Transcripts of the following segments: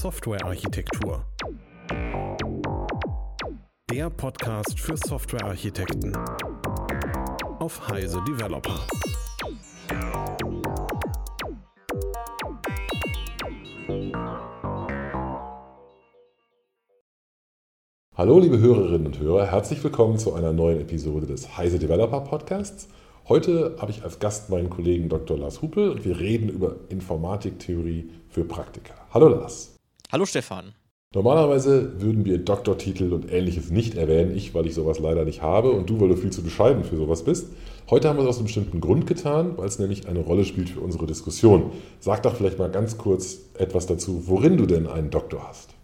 Softwarearchitektur. Der Podcast für Softwarearchitekten auf Heise Developer. Hallo liebe Hörerinnen und Hörer, herzlich willkommen zu einer neuen Episode des Heise Developer Podcasts. Heute habe ich als Gast meinen Kollegen Dr. Lars Hupel und wir reden über Informatiktheorie für Praktiker. Hallo Lars. Hallo Stefan. Normalerweise würden wir Doktortitel und ähnliches nicht erwähnen, ich, weil ich sowas leider nicht habe und du, weil du viel zu bescheiden für sowas bist. Heute haben wir es aus einem bestimmten Grund getan, weil es nämlich eine Rolle spielt für unsere Diskussion. Sag doch vielleicht mal ganz kurz etwas dazu, worin du denn einen Doktor hast.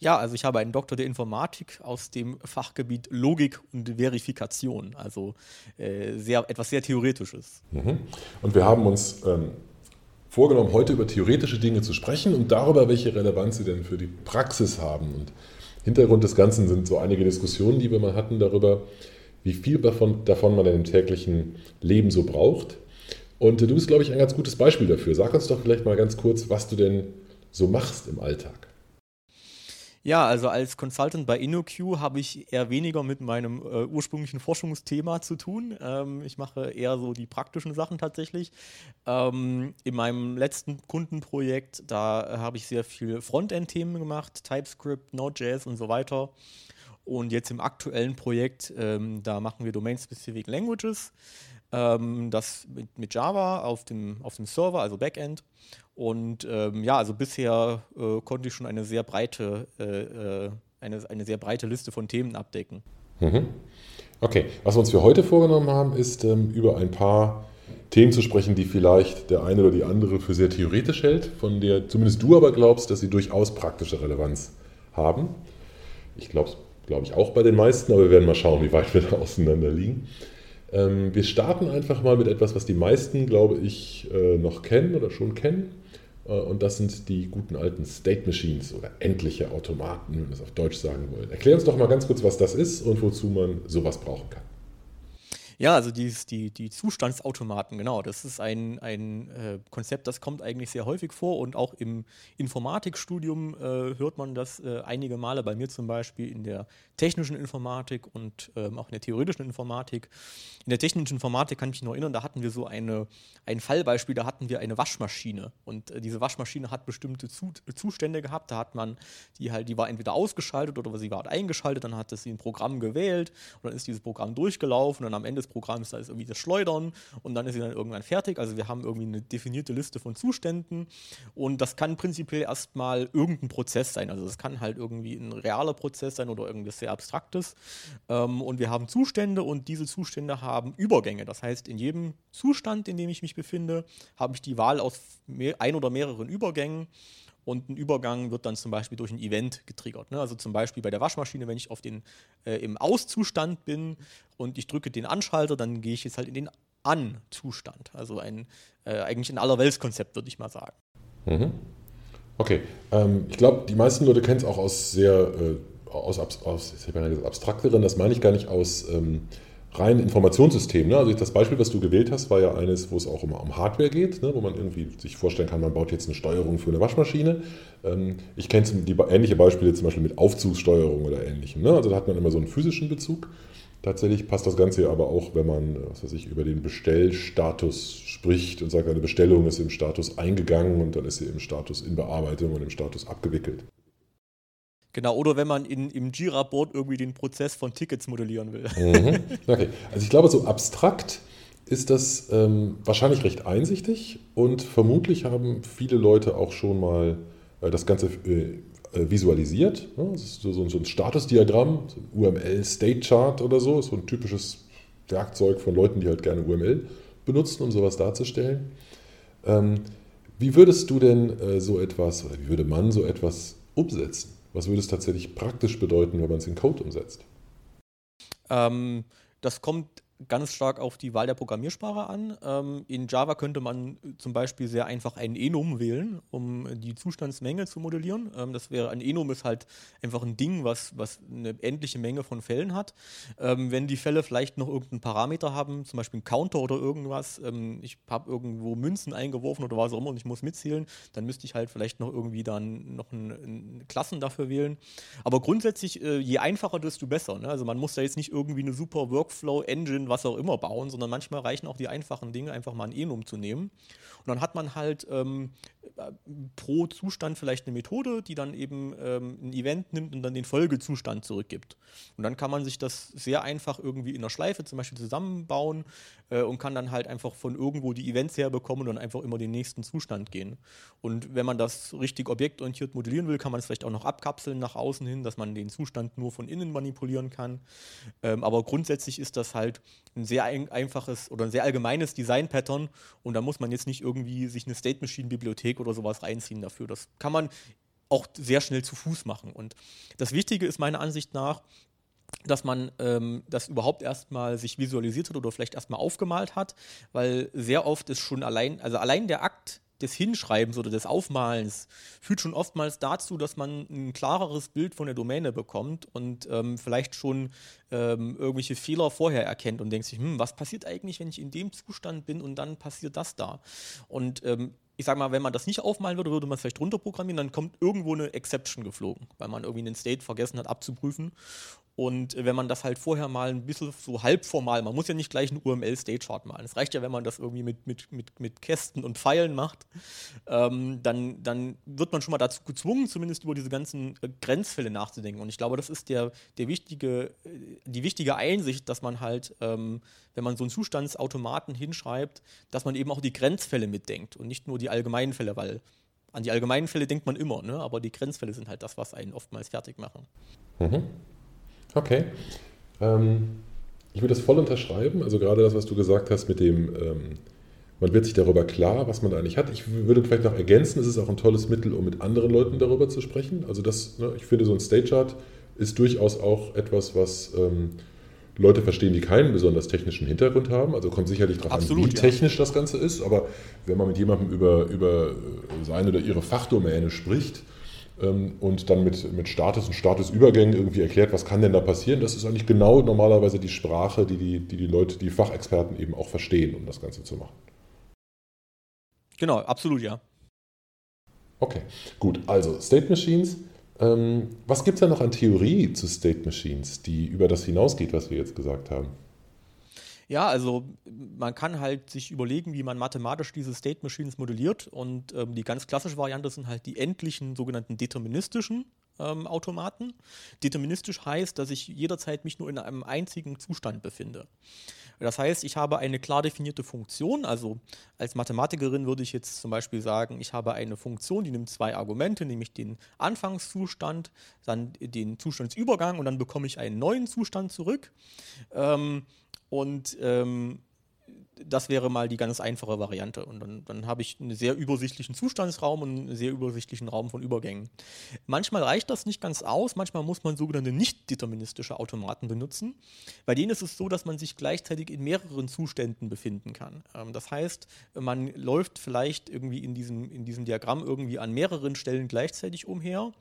Ja, also ich habe einen Doktor der Informatik aus dem Fachgebiet Logik und Verifikation, also äh, sehr, etwas sehr Theoretisches. Mhm. Und wir haben uns ähm, vorgenommen, heute über theoretische Dinge zu sprechen und darüber, welche Relevanz sie denn für die Praxis haben. Und Hintergrund des Ganzen sind so einige Diskussionen, die wir mal hatten darüber, wie viel davon, davon man im täglichen Leben so braucht. Und äh, du bist, glaube ich, ein ganz gutes Beispiel dafür. Sag uns doch vielleicht mal ganz kurz, was du denn so machst im Alltag. Ja, also als Consultant bei InnoQ habe ich eher weniger mit meinem äh, ursprünglichen Forschungsthema zu tun. Ähm, ich mache eher so die praktischen Sachen tatsächlich. Ähm, in meinem letzten Kundenprojekt, da habe ich sehr viel Frontend-Themen gemacht, TypeScript, Node.js und so weiter. Und jetzt im aktuellen Projekt, ähm, da machen wir Domain-Specific Languages. Ähm, das mit, mit, Java auf dem, auf dem Server, also Backend. Und ähm, ja, also bisher äh, konnte ich schon eine sehr breite, äh, äh, eine, eine sehr breite Liste von Themen abdecken. Mhm. Okay, was wir uns für heute vorgenommen haben, ist ähm, über ein paar Themen zu sprechen, die vielleicht der eine oder die andere für sehr theoretisch hält, von der zumindest du aber glaubst, dass sie durchaus praktische Relevanz haben. Ich glaube glaube ich auch bei den meisten, aber wir werden mal schauen, wie weit wir da auseinander liegen. Ähm, wir starten einfach mal mit etwas, was die meisten, glaube ich, äh, noch kennen oder schon kennen. Äh, und das sind die guten alten State Machines oder endliche Automaten, wenn wir es auf Deutsch sagen wollen. Erklär uns doch mal ganz kurz, was das ist und wozu man sowas brauchen kann. Ja, also dieses, die, die Zustandsautomaten, genau, das ist ein, ein äh, Konzept, das kommt eigentlich sehr häufig vor und auch im Informatikstudium äh, hört man das äh, einige Male, bei mir zum Beispiel in der technischen Informatik und ähm, auch in der theoretischen Informatik. In der technischen Informatik kann ich mich noch erinnern, da hatten wir so eine, ein Fallbeispiel, da hatten wir eine Waschmaschine. Und äh, diese Waschmaschine hat bestimmte Zu Zustände gehabt, da hat man die halt, die war entweder ausgeschaltet oder sie war halt eingeschaltet, dann hat sie ein Programm gewählt und dann ist dieses Programm durchgelaufen und am Ende des Programms, da ist irgendwie das Schleudern und dann ist sie dann irgendwann fertig. Also wir haben irgendwie eine definierte Liste von Zuständen und das kann prinzipiell erstmal irgendein Prozess sein. Also das kann halt irgendwie ein realer Prozess sein oder irgendwas sehr Abstraktes. Ähm, und wir haben Zustände und diese Zustände haben Übergänge. Das heißt, in jedem Zustand, in dem ich mich befinde, habe ich die Wahl aus ein oder mehreren Übergängen und ein Übergang wird dann zum Beispiel durch ein Event getriggert. Ne? Also zum Beispiel bei der Waschmaschine, wenn ich auf den, äh, im Auszustand bin und ich drücke den Anschalter, dann gehe ich jetzt halt in den An-Zustand. Also ein, äh, eigentlich ein Allerweltskonzept, würde ich mal sagen. Mhm. Okay, ähm, ich glaube, die meisten Leute kennen es auch aus sehr, äh, aus, aus gesagt, abstrakteren, das meine ich gar nicht aus ähm, rein Informationssystem. Ne? Also das Beispiel, was du gewählt hast, war ja eines, wo es auch immer um Hardware geht, ne? wo man irgendwie sich vorstellen kann, man baut jetzt eine Steuerung für eine Waschmaschine. Ähm, ich kenne die ähnliche Beispiele zum Beispiel mit Aufzugssteuerung oder ähnlichem. Ne? Also da hat man immer so einen physischen Bezug. Tatsächlich passt das Ganze aber auch, wenn man was weiß ich, über den Bestellstatus spricht und sagt, eine Bestellung ist im Status eingegangen und dann ist sie im Status in Bearbeitung und im Status abgewickelt. Genau, oder wenn man in, im Jira-Board irgendwie den Prozess von Tickets modellieren will. Mhm. Okay, also ich glaube, so abstrakt ist das ähm, wahrscheinlich recht einsichtig und vermutlich haben viele Leute auch schon mal äh, das Ganze äh, äh visualisiert. Ja, das ist so, so, ein Statusdiagramm, so ein UML-State-Chart oder so, so ein typisches Werkzeug von Leuten, die halt gerne UML benutzen, um sowas darzustellen. Ähm, wie würdest du denn äh, so etwas, oder wie würde man so etwas umsetzen? Was würde es tatsächlich praktisch bedeuten, wenn man es in Code umsetzt? Ähm, das kommt ganz stark auf die Wahl der Programmiersprache an. Ähm, in Java könnte man zum Beispiel sehr einfach einen Enum wählen, um die Zustandsmenge zu modellieren. Ähm, das wäre ein Enum ist halt einfach ein Ding, was, was eine endliche Menge von Fällen hat. Ähm, wenn die Fälle vielleicht noch irgendeinen Parameter haben, zum Beispiel einen Counter oder irgendwas, ähm, ich habe irgendwo Münzen eingeworfen oder was auch immer und ich muss mitzählen, dann müsste ich halt vielleicht noch irgendwie dann noch ein, ein Klassen dafür wählen. Aber grundsätzlich, äh, je einfacher, desto besser. Ne? Also man muss da jetzt nicht irgendwie eine super Workflow-Engine was auch immer bauen, sondern manchmal reichen auch die einfachen Dinge, einfach mal ein Enum zu nehmen. Und dann hat man halt ähm, pro Zustand vielleicht eine Methode, die dann eben ähm, ein Event nimmt und dann den Folgezustand zurückgibt. Und dann kann man sich das sehr einfach irgendwie in der Schleife zum Beispiel zusammenbauen äh, und kann dann halt einfach von irgendwo die Events herbekommen und dann einfach immer den nächsten Zustand gehen. Und wenn man das richtig objektorientiert modellieren will, kann man es vielleicht auch noch abkapseln nach außen hin, dass man den Zustand nur von innen manipulieren kann. Ähm, aber grundsätzlich ist das halt ein sehr ein einfaches oder ein sehr allgemeines Design-Pattern und da muss man jetzt nicht irgendwie sich eine State Machine-Bibliothek oder sowas reinziehen dafür. Das kann man auch sehr schnell zu Fuß machen. Und das Wichtige ist meiner Ansicht nach, dass man ähm, das überhaupt erstmal sich visualisiert hat oder vielleicht erstmal aufgemalt hat, weil sehr oft ist schon allein, also allein der Akt des Hinschreibens oder des Aufmalens führt schon oftmals dazu, dass man ein klareres Bild von der Domäne bekommt und ähm, vielleicht schon ähm, irgendwelche Fehler vorher erkennt und denkt sich, hm, was passiert eigentlich, wenn ich in dem Zustand bin und dann passiert das da? Und ähm, ich sag mal, wenn man das nicht aufmalen würde, würde man es vielleicht runterprogrammieren, dann kommt irgendwo eine Exception geflogen, weil man irgendwie einen State vergessen hat abzuprüfen. Und wenn man das halt vorher mal ein bisschen so halbformal, man muss ja nicht gleich einen UML-State-Chart malen. Es reicht ja, wenn man das irgendwie mit, mit, mit, mit Kästen und Pfeilen macht, ähm, dann, dann wird man schon mal dazu gezwungen, zumindest über diese ganzen äh, Grenzfälle nachzudenken. Und ich glaube, das ist der, der wichtige, äh, die wichtige Einsicht, dass man halt, ähm, wenn man so einen Zustandsautomaten hinschreibt, dass man eben auch die Grenzfälle mitdenkt und nicht nur die allgemeinen Fälle, weil an die allgemeinen Fälle denkt man immer, ne? aber die Grenzfälle sind halt das, was einen oftmals fertig machen. Mhm. Okay. Ähm, ich würde das voll unterschreiben. Also gerade das, was du gesagt hast mit dem, ähm, man wird sich darüber klar, was man eigentlich hat. Ich würde vielleicht noch ergänzen, es ist auch ein tolles Mittel, um mit anderen Leuten darüber zu sprechen. Also das, ne, ich finde, so ein State Chart ist durchaus auch etwas, was ähm, Leute verstehen, die keinen besonders technischen Hintergrund haben. Also kommt sicherlich darauf an, wie ja. technisch das Ganze ist. Aber wenn man mit jemandem über, über seine oder ihre Fachdomäne spricht, und dann mit, mit Status und Statusübergängen irgendwie erklärt, was kann denn da passieren. Das ist eigentlich genau normalerweise die Sprache, die die, die, die Leute, die Fachexperten eben auch verstehen, um das Ganze zu machen. Genau, absolut, ja. Okay, gut. Also State Machines. Ähm, was gibt es da noch an Theorie zu State Machines, die über das hinausgeht, was wir jetzt gesagt haben? Ja, also man kann halt sich überlegen, wie man mathematisch diese State Machines modelliert. Und ähm, die ganz klassische Variante sind halt die endlichen sogenannten deterministischen ähm, Automaten. Deterministisch heißt, dass ich jederzeit mich nur in einem einzigen Zustand befinde. Das heißt, ich habe eine klar definierte Funktion. Also als Mathematikerin würde ich jetzt zum Beispiel sagen, ich habe eine Funktion, die nimmt zwei Argumente, nämlich den Anfangszustand, dann den Zustandsübergang und dann bekomme ich einen neuen Zustand zurück. Ähm, und ähm, das wäre mal die ganz einfache Variante. Und dann, dann habe ich einen sehr übersichtlichen Zustandsraum und einen sehr übersichtlichen Raum von Übergängen. Manchmal reicht das nicht ganz aus, manchmal muss man sogenannte nicht deterministische Automaten benutzen. Bei denen ist es so, dass man sich gleichzeitig in mehreren Zuständen befinden kann. Ähm, das heißt, man läuft vielleicht irgendwie in diesem, in diesem Diagramm irgendwie an mehreren Stellen gleichzeitig umher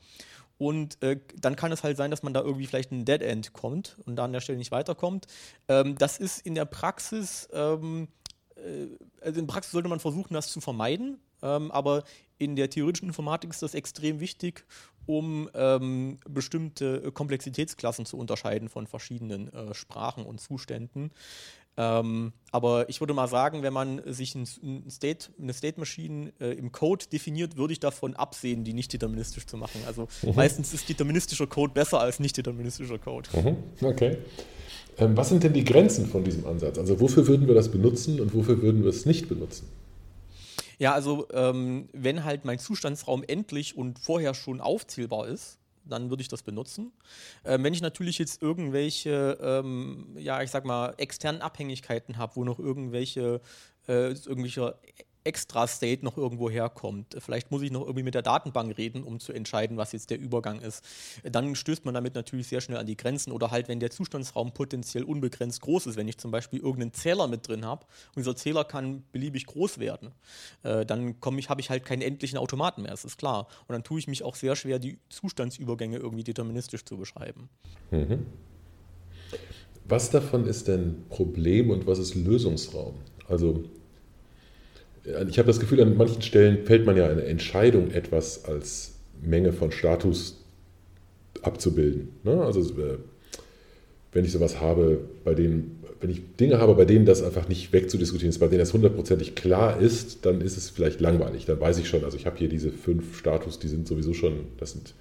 und äh, dann kann es halt sein, dass man da irgendwie vielleicht ein Dead End kommt und da an der Stelle nicht weiterkommt. Ähm, das ist in der Praxis, ähm, äh, also in der Praxis sollte man versuchen, das zu vermeiden. Ähm, aber in der theoretischen Informatik ist das extrem wichtig, um ähm, bestimmte Komplexitätsklassen zu unterscheiden von verschiedenen äh, Sprachen und Zuständen. Ähm, aber ich würde mal sagen, wenn man sich ein, State, eine State Machine äh, im Code definiert, würde ich davon absehen, die nicht deterministisch zu machen. Also mhm. meistens ist deterministischer Code besser als nicht deterministischer Code. Mhm. Okay. Ähm, was sind denn die Grenzen von diesem Ansatz? Also wofür würden wir das benutzen und wofür würden wir es nicht benutzen? Ja, also ähm, wenn halt mein Zustandsraum endlich und vorher schon aufzählbar ist, dann würde ich das benutzen. Ähm, wenn ich natürlich jetzt irgendwelche, ähm, ja, ich sag mal, externen Abhängigkeiten habe, wo noch irgendwelche, äh, irgendwelche Extra-State noch irgendwo herkommt. Vielleicht muss ich noch irgendwie mit der Datenbank reden, um zu entscheiden, was jetzt der Übergang ist. Dann stößt man damit natürlich sehr schnell an die Grenzen oder halt, wenn der Zustandsraum potenziell unbegrenzt groß ist, wenn ich zum Beispiel irgendeinen Zähler mit drin habe und dieser Zähler kann beliebig groß werden, äh, dann ich, habe ich halt keinen endlichen Automaten mehr, das ist klar. Und dann tue ich mich auch sehr schwer, die Zustandsübergänge irgendwie deterministisch zu beschreiben. Mhm. Was davon ist denn Problem und was ist Lösungsraum? Also ich habe das Gefühl, an manchen Stellen fällt man ja eine Entscheidung, etwas als Menge von Status abzubilden. Ne? Also äh, wenn ich sowas habe, bei denen, wenn ich Dinge habe, bei denen das einfach nicht wegzudiskutieren ist, bei denen das hundertprozentig klar ist, dann ist es vielleicht langweilig. Dann weiß ich schon, also ich habe hier diese fünf Status, die sind sowieso schon, das sind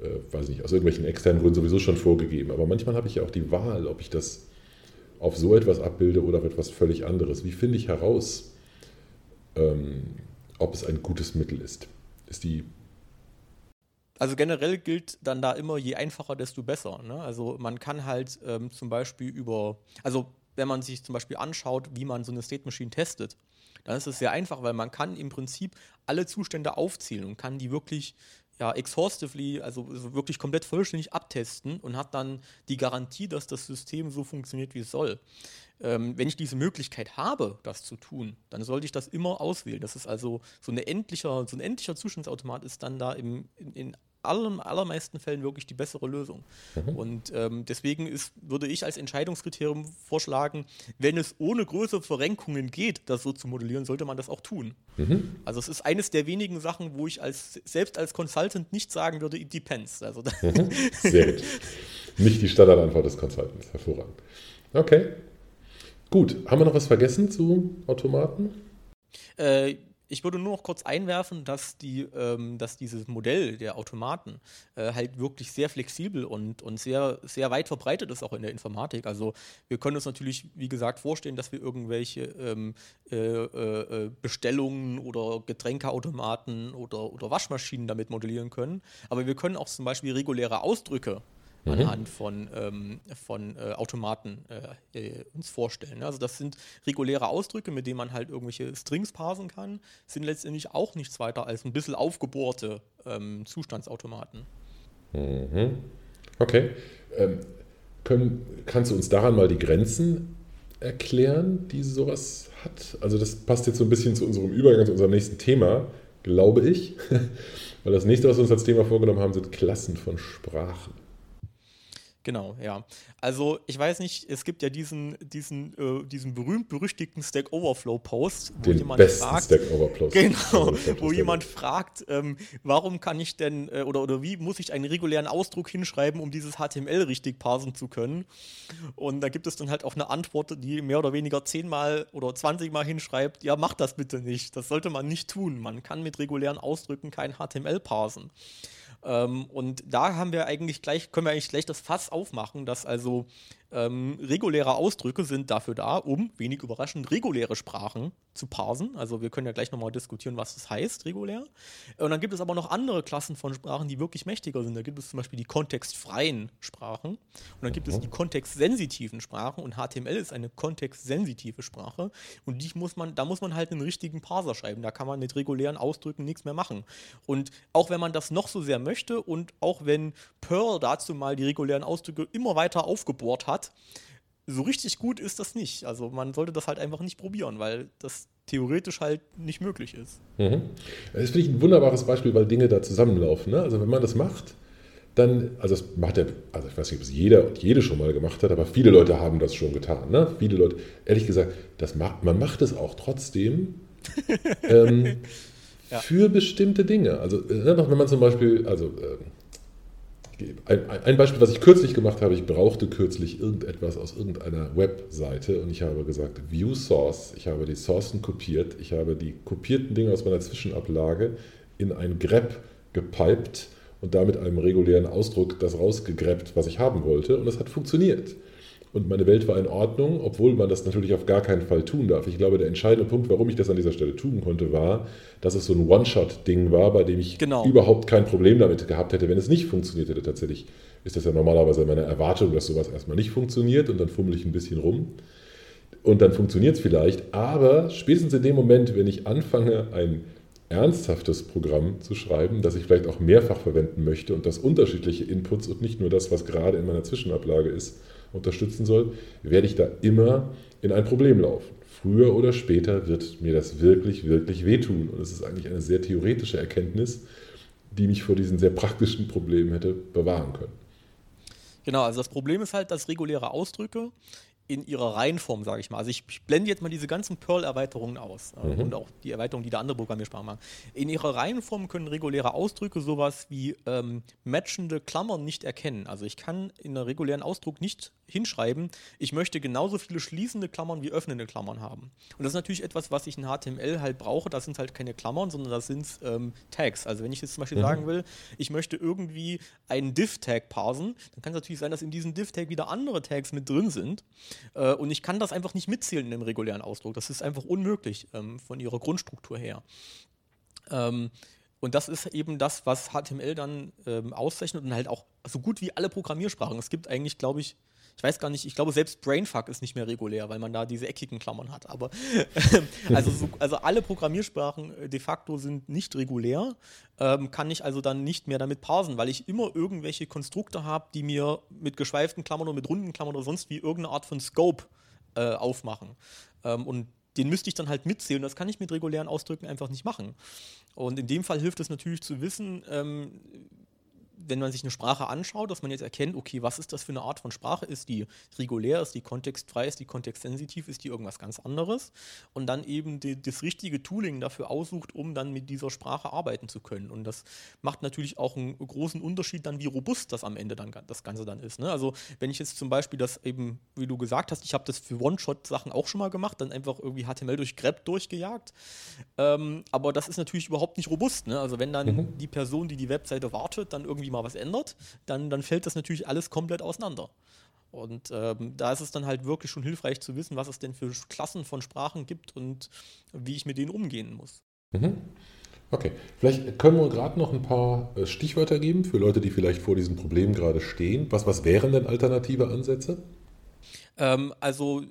äh, weiß nicht, aus irgendwelchen externen Gründen sowieso schon vorgegeben. Aber manchmal habe ich ja auch die Wahl, ob ich das auf so etwas abbilde oder auf etwas völlig anderes. Wie finde ich heraus, ähm, ob es ein gutes Mittel ist? Ist die also generell gilt dann da immer, je einfacher, desto besser. Ne? Also man kann halt ähm, zum Beispiel über, also wenn man sich zum Beispiel anschaut, wie man so eine State Machine testet, dann ist es sehr einfach, weil man kann im Prinzip alle Zustände aufzählen und kann die wirklich ja, exhaustively, also wirklich komplett vollständig abtesten und hat dann die Garantie, dass das System so funktioniert, wie es soll. Ähm, wenn ich diese Möglichkeit habe, das zu tun, dann sollte ich das immer auswählen. Das ist also so, eine endlicher, so ein endlicher Zustandsautomat ist dann da im, in, in allen, allermeisten Fällen wirklich die bessere Lösung. Mhm. Und ähm, deswegen ist, würde ich als Entscheidungskriterium vorschlagen, wenn es ohne größere Verrenkungen geht, das so zu modellieren, sollte man das auch tun. Mhm. Also es ist eines der wenigen Sachen, wo ich als, selbst als Consultant nicht sagen würde, it depends. Also mhm. Sehr gut. Nicht die Standardantwort des Consultants. Hervorragend. Okay. Gut. Haben wir noch was vergessen zu Automaten? Äh, ich würde nur noch kurz einwerfen, dass, die, ähm, dass dieses Modell der Automaten äh, halt wirklich sehr flexibel und, und sehr, sehr weit verbreitet ist, auch in der Informatik. Also wir können uns natürlich, wie gesagt, vorstellen, dass wir irgendwelche ähm, äh, äh, Bestellungen oder Getränkeautomaten oder, oder Waschmaschinen damit modellieren können. Aber wir können auch zum Beispiel reguläre Ausdrücke mhm. anhand von, ähm, von äh, Automaten äh, äh, uns vorstellen. Also das sind reguläre Ausdrücke, mit denen man halt irgendwelche Strings parsen kann, sind letztendlich auch nichts weiter als ein bisschen aufgebohrte ähm, Zustandsautomaten. Mhm. Okay. Ähm, können, kannst du uns daran mal die Grenzen erklären, die sowas hat? Also das passt jetzt so ein bisschen zu unserem Übergang, zu unserem nächsten Thema, glaube ich. Weil das nächste, was wir uns als Thema vorgenommen haben, sind Klassen von Sprachen. Genau, ja. Also ich weiß nicht, es gibt ja diesen, diesen, äh, diesen berühmt-berüchtigten Stack Overflow-Post, wo Den jemand besten fragt, Stack Overflow. Genau, wo jemand fragt, ähm, warum kann ich denn äh, oder, oder wie muss ich einen regulären Ausdruck hinschreiben, um dieses HTML richtig parsen zu können? Und da gibt es dann halt auch eine Antwort, die mehr oder weniger zehnmal oder zwanzigmal hinschreibt, ja, mach das bitte nicht. Das sollte man nicht tun. Man kann mit regulären Ausdrücken kein HTML parsen. Ähm, und da haben wir eigentlich gleich, können wir eigentlich gleich das Fass aufmachen, dass also ähm, reguläre Ausdrücke sind dafür da, um, wenig überraschend, reguläre Sprachen zu parsen. Also wir können ja gleich nochmal diskutieren, was das heißt, regulär. Und dann gibt es aber noch andere Klassen von Sprachen, die wirklich mächtiger sind. Da gibt es zum Beispiel die kontextfreien Sprachen und dann gibt es die kontextsensitiven Sprachen und HTML ist eine kontextsensitive Sprache und die muss man, da muss man halt einen richtigen Parser schreiben. Da kann man mit regulären Ausdrücken nichts mehr machen. Und auch wenn man das noch so sehr möchte und auch wenn Perl dazu mal die regulären Ausdrücke immer weiter aufgebohrt hat, so richtig gut ist das nicht. Also man sollte das halt einfach nicht probieren, weil das theoretisch halt nicht möglich ist. Mhm. Das finde ich ein wunderbares Beispiel, weil Dinge da zusammenlaufen. Ne? Also wenn man das macht, dann, also das macht der, also ich weiß nicht, ob es jeder und jede schon mal gemacht hat, aber viele Leute haben das schon getan. Ne? Viele Leute, ehrlich gesagt, das macht, man macht es auch trotzdem ähm, ja. für bestimmte Dinge. Also äh, wenn man zum Beispiel, also äh, ein, ein, Beispiel, was ich kürzlich gemacht habe, ich brauchte kürzlich irgendetwas aus irgendeiner Webseite und ich habe gesagt, View Source, ich habe die Sourcen kopiert, ich habe die kopierten Dinge aus meiner Zwischenablage in ein grep gepiped und damit einem regulären Ausdruck das rausgegreppt, was ich haben wollte und es hat funktioniert und meine Welt war in Ordnung, obwohl man das natürlich auf gar keinen Fall tun darf. Ich glaube, der entscheidende Punkt, warum ich das an dieser Stelle tun konnte, war, dass es so ein One-Shot-Ding war, bei dem ich genau. überhaupt kein Problem damit gehabt hätte, wenn es nicht funktioniert hätte. Tatsächlich ist das ja normalerweise meine Erwartung, dass sowas erstmal nicht funktioniert und dann fummel ich ein bisschen rum. und dann funktioniert es vielleicht. Aber spätestens in dem Moment, wenn ich anfange, ein ernsthaftes Programm zu schreiben, das ich vielleicht auch mehrfach verwenden möchte und das unterschiedliche Inputs und nicht nur das, was gerade in meiner Zwischenablage ist, unterstützen soll, werde ich da immer in ein Problem laufen. Früher oder später wird mir das wirklich, wirklich wehtun. Und es ist eigentlich eine sehr theoretische Erkenntnis, die mich vor diesen sehr praktischen Problemen hätte bewahren können. Genau, also das Problem ist halt, dass reguläre Ausdrücke in ihrer Reihenform, sage ich mal. Also ich, ich, blende jetzt mal diese ganzen Perl-Erweiterungen aus äh, mhm. und auch die Erweiterungen, die da andere Programmiersprachen machen. In ihrer Reihenform können reguläre Ausdrücke sowas wie ähm, matchende Klammern nicht erkennen. Also ich kann in einem regulären Ausdruck nicht hinschreiben, ich möchte genauso viele schließende Klammern wie öffnende Klammern haben. Und das ist natürlich etwas, was ich in HTML halt brauche. Das sind halt keine Klammern, sondern das sind ähm, Tags. Also wenn ich jetzt zum Beispiel mhm. sagen will, ich möchte irgendwie einen Div-Tag parsen, dann kann es natürlich sein, dass in diesem Div-Tag wieder andere Tags mit drin sind. Äh, und ich kann das einfach nicht mitzählen in dem regulären Ausdruck. Das ist einfach unmöglich ähm, von ihrer Grundstruktur her. Ähm, und das ist eben das, was HTML dann ähm, auszeichnet und halt auch so gut wie alle Programmiersprachen. Es gibt eigentlich, glaube ich, ich weiß gar nicht, ich glaube selbst Brainfuck ist nicht mehr regulär, weil man da diese eckigen Klammern hat. Aber also, so, also alle Programmiersprachen äh, de facto sind nicht regulär, ähm, kann ich also dann nicht mehr damit parsen, weil ich immer irgendwelche Konstrukte habe, die mir mit geschweiften Klammern oder mit runden Klammern oder sonst wie irgendeine Art von Scope äh, aufmachen. Ähm, und den müsste ich dann halt mitzählen. Das kann ich mit regulären Ausdrücken einfach nicht machen. Und in dem Fall hilft es natürlich zu wissen, ähm, wenn man sich eine Sprache anschaut, dass man jetzt erkennt, okay, was ist das für eine Art von Sprache? Ist die regulär, ist die kontextfrei, ist die kontextsensitiv, ist die irgendwas ganz anderes? Und dann eben die, das richtige Tooling dafür aussucht, um dann mit dieser Sprache arbeiten zu können. Und das macht natürlich auch einen großen Unterschied dann, wie robust das am Ende dann das Ganze dann ist. Ne? Also wenn ich jetzt zum Beispiel das eben, wie du gesagt hast, ich habe das für One-Shot-Sachen auch schon mal gemacht, dann einfach irgendwie HTML durch grep durchgejagt. Ähm, aber das ist natürlich überhaupt nicht robust. Ne? Also wenn dann mhm. die Person, die die Webseite wartet, dann irgendwie mal was ändert, dann, dann fällt das natürlich alles komplett auseinander. Und ähm, da ist es dann halt wirklich schon hilfreich zu wissen, was es denn für Klassen von Sprachen gibt und wie ich mit denen umgehen muss. Mhm. Okay, vielleicht können wir gerade noch ein paar äh, Stichwörter geben für Leute, die vielleicht vor diesem Problem gerade stehen. Was, was wären denn alternative Ansätze? Ähm, also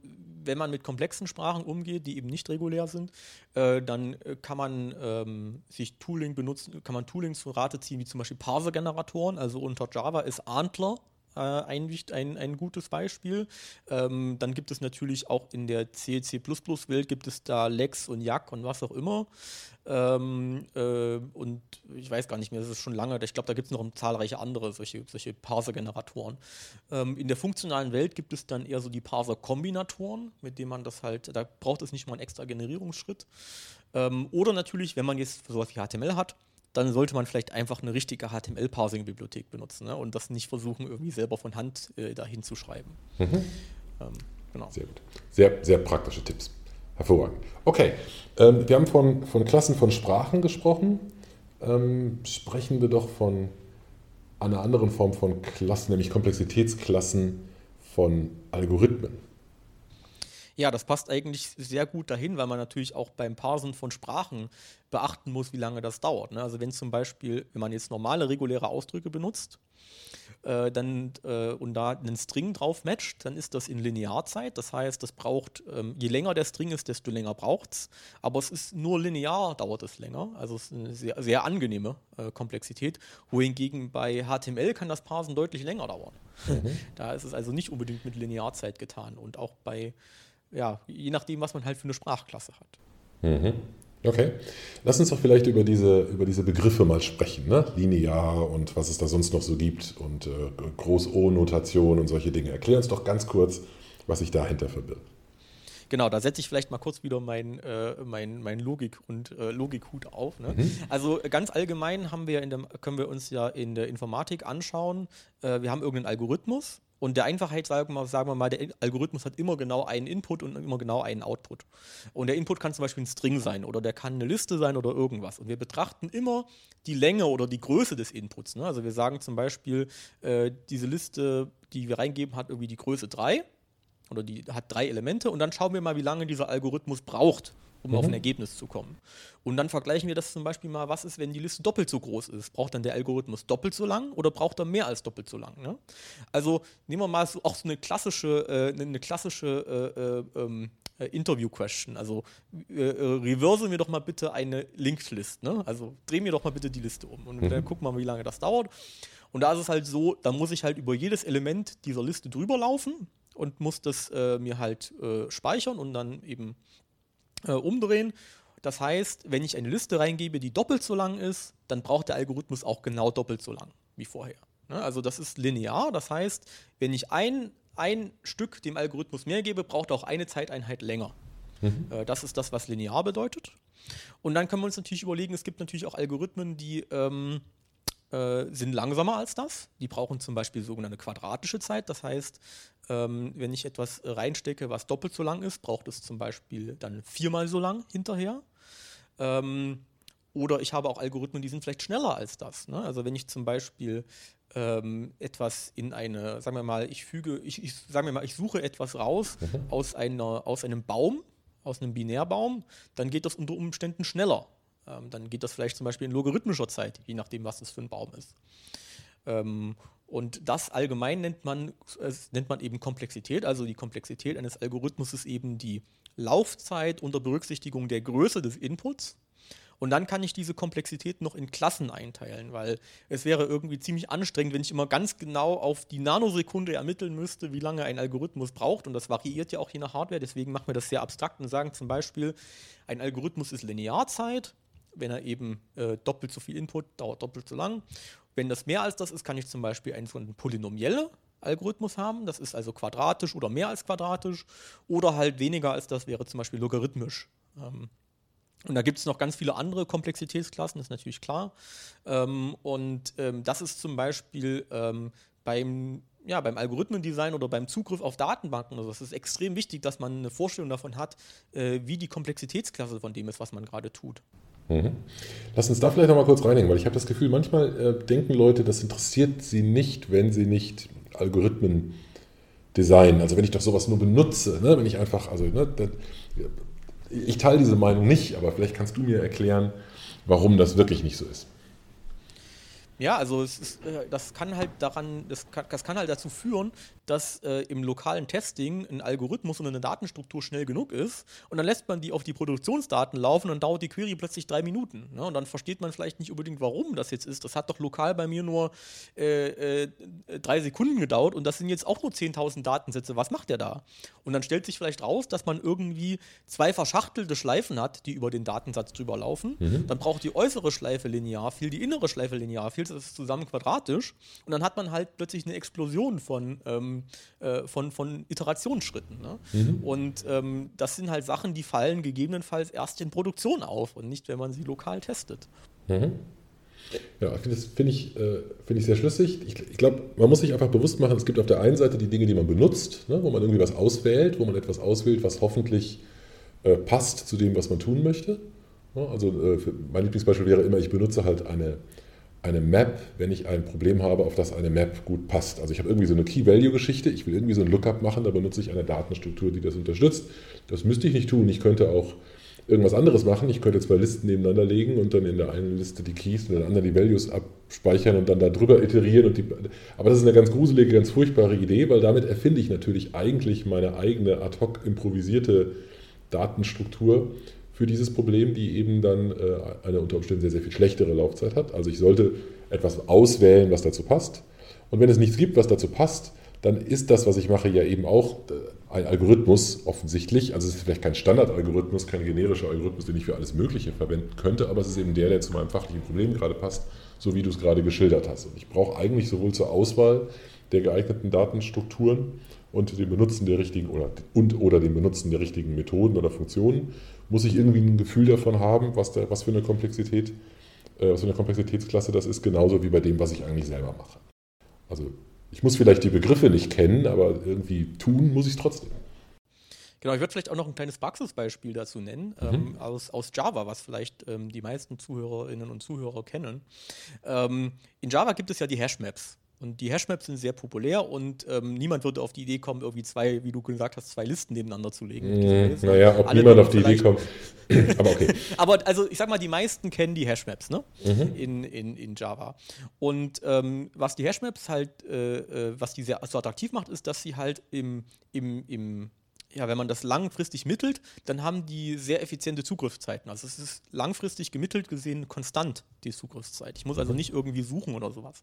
wenn man mit komplexen Sprachen umgeht, die eben nicht regulär sind, äh, dann äh, kann man ähm, sich Tooling benutzen, kann man Tooling zu Rate ziehen, wie zum Beispiel Parser-Generatoren. Also unter Java ist Antler äh, ein, ein, ein gutes Beispiel. Ähm, dann gibt es natürlich auch in der C, C++-Welt gibt es da Lex und Jack und was auch immer. Ähm, äh, und ich weiß gar nicht mehr, das ist schon lange, ich glaube, da gibt es noch zahlreiche andere solche, solche Parser-Generatoren. Ähm, in der funktionalen Welt gibt es dann eher so die Parser-Kombinatoren, mit denen man das halt, da braucht es nicht mal einen extra Generierungsschritt. Ähm, oder natürlich, wenn man jetzt sowas wie HTML hat, dann sollte man vielleicht einfach eine richtige HTML-Parsing-Bibliothek benutzen ne? und das nicht versuchen, irgendwie selber von Hand äh, dahin zu schreiben. Mhm. Ähm, genau. Sehr gut. Sehr, sehr praktische Tipps. Hervorragend. Okay, ähm, wir haben von, von Klassen von Sprachen gesprochen. Ähm, sprechen wir doch von einer anderen Form von Klassen, nämlich Komplexitätsklassen von Algorithmen. Ja, das passt eigentlich sehr gut dahin, weil man natürlich auch beim Parsen von Sprachen beachten muss, wie lange das dauert. Ne? Also wenn zum Beispiel, wenn man jetzt normale, reguläre Ausdrücke benutzt, äh, dann äh, und da einen String drauf matcht, dann ist das in Linearzeit. Das heißt, das braucht, ähm, je länger der String ist, desto länger braucht es. Aber es ist nur linear, dauert es länger. Also es ist eine sehr, sehr angenehme äh, Komplexität. Wohingegen bei HTML kann das Parsen deutlich länger dauern. Mhm. da ist es also nicht unbedingt mit Linearzeit getan. Und auch bei ja, je nachdem, was man halt für eine Sprachklasse hat. Mhm. Okay. Lass uns doch vielleicht über diese, über diese Begriffe mal sprechen. Ne? Linear und was es da sonst noch so gibt und äh, Groß-O-Notation und solche Dinge. Erklär uns doch ganz kurz, was sich dahinter verbirgt. Genau, da setze ich vielleicht mal kurz wieder mein, äh, mein, mein Logik und äh, Logikhut auf. Ne? Mhm. Also ganz allgemein haben wir in der, können wir uns ja in der Informatik anschauen, äh, wir haben irgendeinen Algorithmus und der Einfachheit sagen wir, mal, der Algorithmus hat immer genau einen Input und immer genau einen Output. Und der Input kann zum Beispiel ein String sein oder der kann eine Liste sein oder irgendwas. Und wir betrachten immer die Länge oder die Größe des Inputs. Ne? Also wir sagen zum Beispiel, äh, diese Liste, die wir reingeben, hat irgendwie die Größe 3 oder die hat drei Elemente und dann schauen wir mal, wie lange dieser Algorithmus braucht, um mhm. auf ein Ergebnis zu kommen. Und dann vergleichen wir das zum Beispiel mal, was ist, wenn die Liste doppelt so groß ist? Braucht dann der Algorithmus doppelt so lang oder braucht er mehr als doppelt so lang? Ne? Also nehmen wir mal so, auch so eine klassische, äh, eine klassische äh, äh, ähm, äh, Interview-Question. Also äh, äh, reverse mir doch mal bitte eine Linked-List. Ne? Also dreh mir doch mal bitte die Liste um und mhm. dann gucken wir mal, wie lange das dauert. Und da ist es halt so, da muss ich halt über jedes Element dieser Liste drüber laufen und muss das äh, mir halt äh, speichern und dann eben äh, umdrehen. Das heißt, wenn ich eine Liste reingebe, die doppelt so lang ist, dann braucht der Algorithmus auch genau doppelt so lang wie vorher. Ne? Also das ist linear. Das heißt, wenn ich ein, ein Stück dem Algorithmus mehr gebe, braucht er auch eine Zeiteinheit länger. Mhm. Äh, das ist das, was linear bedeutet. Und dann können wir uns natürlich überlegen, es gibt natürlich auch Algorithmen, die ähm, äh, sind langsamer als das. Die brauchen zum Beispiel sogenannte quadratische Zeit. Das heißt, ähm, wenn ich etwas reinstecke, was doppelt so lang ist, braucht es zum Beispiel dann viermal so lang hinterher. Ähm, oder ich habe auch Algorithmen, die sind vielleicht schneller als das. Ne? Also wenn ich zum Beispiel ähm, etwas in eine, sagen wir mal, ich füge, ich, ich sagen wir mal, ich suche etwas raus mhm. aus, einer, aus einem Baum, aus einem Binärbaum, dann geht das unter Umständen schneller. Ähm, dann geht das vielleicht zum Beispiel in logarithmischer Zeit, je nachdem, was das für ein Baum ist. Ähm, und das allgemein nennt man, äh, nennt man eben Komplexität. Also die Komplexität eines Algorithmus ist eben die Laufzeit unter Berücksichtigung der Größe des Inputs. Und dann kann ich diese Komplexität noch in Klassen einteilen, weil es wäre irgendwie ziemlich anstrengend, wenn ich immer ganz genau auf die Nanosekunde ermitteln müsste, wie lange ein Algorithmus braucht. Und das variiert ja auch je nach Hardware. Deswegen machen wir das sehr abstrakt und sagen zum Beispiel, ein Algorithmus ist Linearzeit. Wenn er eben äh, doppelt so viel Input, dauert doppelt so lang. Wenn das mehr als das ist, kann ich zum Beispiel einen sogenannten polynomielle Algorithmus haben. Das ist also quadratisch oder mehr als quadratisch. Oder halt weniger als das wäre zum Beispiel logarithmisch. Ähm, und da gibt es noch ganz viele andere Komplexitätsklassen, das ist natürlich klar. Ähm, und ähm, das ist zum Beispiel ähm, beim, ja, beim Algorithmendesign oder beim Zugriff auf Datenbanken. Also es ist extrem wichtig, dass man eine Vorstellung davon hat, äh, wie die Komplexitätsklasse von dem ist, was man gerade tut. Mhm. Lass uns da vielleicht nochmal kurz reinhängen, weil ich habe das Gefühl, manchmal äh, denken Leute, das interessiert sie nicht, wenn sie nicht Algorithmen designen. Also wenn ich doch sowas nur benutze, ne? wenn ich einfach, also ne, das, ich teile diese Meinung nicht, aber vielleicht kannst du mir erklären, warum das wirklich nicht so ist. Ja, also ist, äh, das kann halt daran, das kann, das kann halt dazu führen, dass äh, im lokalen Testing ein Algorithmus und eine Datenstruktur schnell genug ist und dann lässt man die auf die Produktionsdaten laufen und dann dauert die Query plötzlich drei Minuten. Ne? Und dann versteht man vielleicht nicht unbedingt, warum das jetzt ist. Das hat doch lokal bei mir nur äh, äh, drei Sekunden gedauert und das sind jetzt auch nur 10.000 Datensätze. Was macht der da? Und dann stellt sich vielleicht raus, dass man irgendwie zwei verschachtelte Schleifen hat, die über den Datensatz drüber laufen. Mhm. Dann braucht die äußere Schleife linear viel, die innere Schleife linear viel. Das ist zusammen quadratisch. Und dann hat man halt plötzlich eine Explosion von ähm, äh, von, von Iterationsschritten. Ne? Mhm. Und ähm, das sind halt Sachen, die fallen gegebenenfalls erst in Produktion auf und nicht, wenn man sie lokal testet. Mhm. Ja, das finde ich, äh, find ich sehr schlüssig. Ich, ich glaube, man muss sich einfach bewusst machen, es gibt auf der einen Seite die Dinge, die man benutzt, ne, wo man irgendwie was auswählt, wo man etwas auswählt, was hoffentlich äh, passt zu dem, was man tun möchte. Ja, also äh, mein Lieblingsbeispiel wäre immer, ich benutze halt eine eine Map, wenn ich ein Problem habe, auf das eine Map gut passt. Also ich habe irgendwie so eine Key-Value-Geschichte, ich will irgendwie so ein Lookup machen, da benutze ich eine Datenstruktur, die das unterstützt. Das müsste ich nicht tun. Ich könnte auch irgendwas anderes machen. Ich könnte zwei Listen nebeneinander legen und dann in der einen Liste die Keys und in der anderen die Values abspeichern und dann darüber iterieren. Die, aber das ist eine ganz gruselige, ganz furchtbare Idee, weil damit erfinde ich natürlich eigentlich meine eigene ad hoc improvisierte Datenstruktur, für dieses Problem, die eben dann äh, eine unter Umständen sehr, sehr viel schlechtere Laufzeit hat. Also ich sollte etwas auswählen, was dazu passt. Und wenn es nichts gibt, was dazu passt, dann ist das, was ich mache, ja eben auch äh, ein Algorithmus offensichtlich. Also es ist vielleicht kein Standardalgorithmus, kein generischer Algorithmus, den ich für alles Mögliche verwenden könnte, aber es ist eben der, der zu meinem fachlichen Problem gerade passt, so wie du es gerade geschildert hast. Und ich brauche eigentlich sowohl zur Auswahl der geeigneten Datenstrukturen und dem Benutzen der richtigen oder und oder dem Benutzen der richtigen Methoden oder Funktionen muss ich irgendwie ein Gefühl davon haben, was, da, was für eine Komplexität, äh, was für eine Komplexitätsklasse das ist, genauso wie bei dem, was ich eigentlich selber mache. Also ich muss vielleicht die Begriffe nicht kennen, aber irgendwie tun muss ich es trotzdem. Genau, ich würde vielleicht auch noch ein kleines Praxisbeispiel dazu nennen, mhm. ähm, aus, aus Java, was vielleicht ähm, die meisten Zuhörerinnen und Zuhörer kennen. Ähm, in Java gibt es ja die Hashmaps. Und die Hashmaps sind sehr populär und ähm, niemand würde auf die Idee kommen, irgendwie zwei, wie du gesagt hast, zwei Listen nebeneinander zu legen. Mm, naja, ob Alle niemand auf die Idee kommt. Aber okay. Aber also ich sag mal, die meisten kennen die Hashmaps, ne? Mhm. In, in, in Java. Und ähm, was die Hashmaps halt, äh, äh, was die sehr so attraktiv macht, ist, dass sie halt im, im, im ja, wenn man das langfristig mittelt, dann haben die sehr effiziente Zugriffszeiten. Also es ist langfristig gemittelt gesehen konstant, die Zugriffszeit. Ich muss also mhm. nicht irgendwie suchen oder sowas.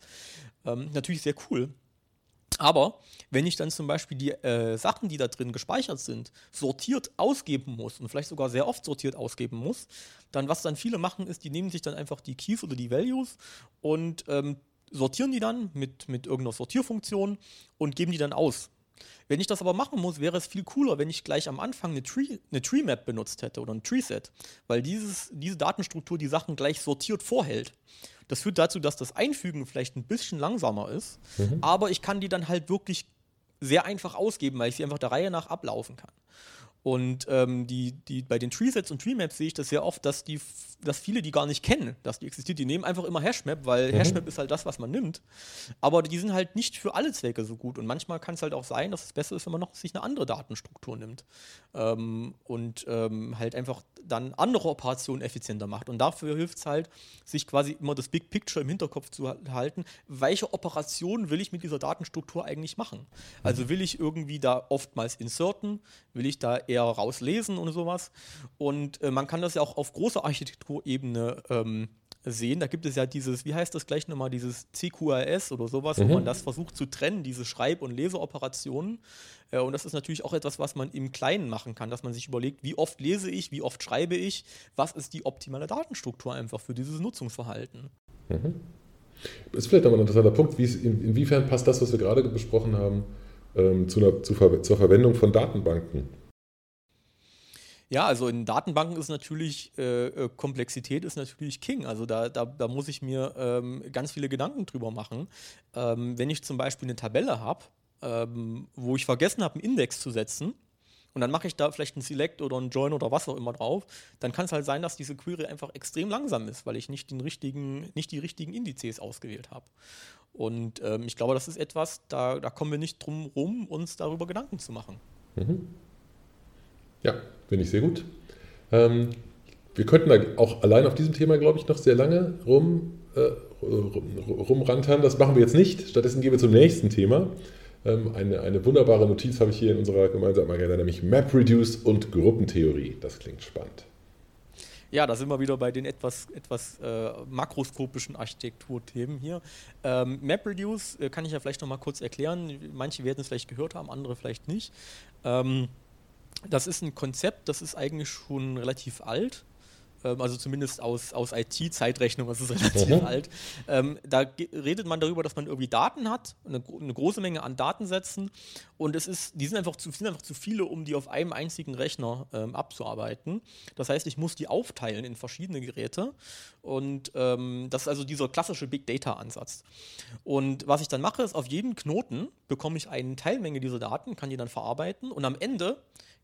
Ähm, natürlich sehr cool. Aber wenn ich dann zum Beispiel die äh, Sachen, die da drin gespeichert sind, sortiert ausgeben muss und vielleicht sogar sehr oft sortiert ausgeben muss, dann was dann viele machen, ist, die nehmen sich dann einfach die Keys oder die Values und ähm, sortieren die dann mit, mit irgendeiner Sortierfunktion und geben die dann aus. Wenn ich das aber machen muss, wäre es viel cooler, wenn ich gleich am Anfang eine Tree, eine Tree Map benutzt hätte oder ein Tree Set, weil dieses, diese Datenstruktur die Sachen gleich sortiert vorhält. Das führt dazu, dass das Einfügen vielleicht ein bisschen langsamer ist, mhm. aber ich kann die dann halt wirklich sehr einfach ausgeben, weil ich sie einfach der Reihe nach ablaufen kann. Und ähm, die, die, bei den Treesets und Treemaps sehe ich das sehr oft, dass, die, dass viele die gar nicht kennen, dass die existiert. Die nehmen einfach immer Hashmap, weil mhm. Hashmap ist halt das, was man nimmt. Aber die sind halt nicht für alle Zwecke so gut. Und manchmal kann es halt auch sein, dass es besser ist, wenn man noch sich eine andere Datenstruktur nimmt. Ähm, und ähm, halt einfach dann andere Operationen effizienter macht. Und dafür hilft es halt, sich quasi immer das Big Picture im Hinterkopf zu halten. Welche Operationen will ich mit dieser Datenstruktur eigentlich machen? Also will ich irgendwie da oftmals inserten? Will ich da eher rauslesen und sowas. Und äh, man kann das ja auch auf großer Architekturebene ähm, sehen. Da gibt es ja dieses, wie heißt das gleich nochmal, dieses CQRS oder sowas, mhm. wo man das versucht zu trennen, diese Schreib- und Leseoperationen. Äh, und das ist natürlich auch etwas, was man im Kleinen machen kann, dass man sich überlegt, wie oft lese ich, wie oft schreibe ich, was ist die optimale Datenstruktur einfach für dieses Nutzungsverhalten. Mhm. Das ist vielleicht nochmal ein interessanter Punkt, in, inwiefern passt das, was wir gerade besprochen haben, ähm, zu einer, zu zur Verwendung von Datenbanken? Ja, also in Datenbanken ist natürlich, äh, äh, Komplexität ist natürlich King. Also da, da, da muss ich mir ähm, ganz viele Gedanken drüber machen. Ähm, wenn ich zum Beispiel eine Tabelle habe, ähm, wo ich vergessen habe, einen Index zu setzen, und dann mache ich da vielleicht einen Select oder einen Join oder was auch immer drauf, dann kann es halt sein, dass diese Query einfach extrem langsam ist, weil ich nicht, den richtigen, nicht die richtigen Indizes ausgewählt habe. Und ähm, ich glaube, das ist etwas, da, da kommen wir nicht drum rum, uns darüber Gedanken zu machen. Mhm. Ja, finde ich sehr gut. Ähm, wir könnten da auch allein auf diesem Thema, glaube ich, noch sehr lange rum, äh, rumrantern. Das machen wir jetzt nicht. Stattdessen gehen wir zum nächsten Thema. Ähm, eine, eine wunderbare Notiz habe ich hier in unserer gemeinsamen Agenda, nämlich MapReduce und Gruppentheorie. Das klingt spannend. Ja, da sind wir wieder bei den etwas, etwas äh, makroskopischen Architekturthemen hier. Ähm, MapReduce äh, kann ich ja vielleicht noch mal kurz erklären. Manche werden es vielleicht gehört haben, andere vielleicht nicht. Ähm, das ist ein Konzept, das ist eigentlich schon relativ alt. Ähm, also zumindest aus, aus IT-Zeitrechnung ist es relativ mhm. alt. Ähm, da redet man darüber, dass man irgendwie Daten hat, eine, eine, große Menge an Datensätzen und es ist, die sind einfach zu, sind einfach zu viele, um die auf einem einzigen Rechner ähm, abzuarbeiten. Das heißt, ich muss die aufteilen in verschiedene Geräte und ähm, das ist also dieser klassische Big Data-Ansatz. Und was ich dann mache, ist auf jeden Knoten bekomme ich eine Teilmenge dieser Daten, kann die dann verarbeiten und am Ende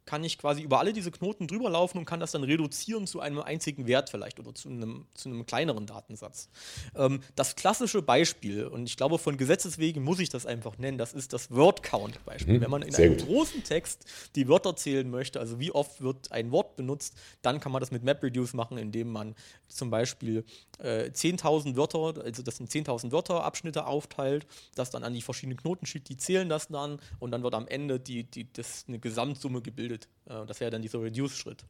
kann ich quasi über alle diese Knoten drüber laufen und kann das dann reduzieren zu einem einzigen Wert vielleicht oder zu einem, zu einem kleineren Datensatz. Ähm, das klassische Beispiel, und ich glaube, von Gesetzes wegen muss ich das einfach nennen, das ist das Word-Count-Beispiel. Mhm, Wenn man in einem gut. großen Text die Wörter zählen möchte, also wie oft wird ein Wort benutzt, dann kann man das mit MapReduce machen, indem man zum Beispiel äh, 10.000 Wörter, also das sind 10.000 Wörterabschnitte aufteilt, das dann an die verschiedenen Knoten schickt, die zählen das dann und dann wird am Ende die, die, das eine Gesamtsumme gebildet bildet. Äh, das wäre dann dieser Reduce-Schritt.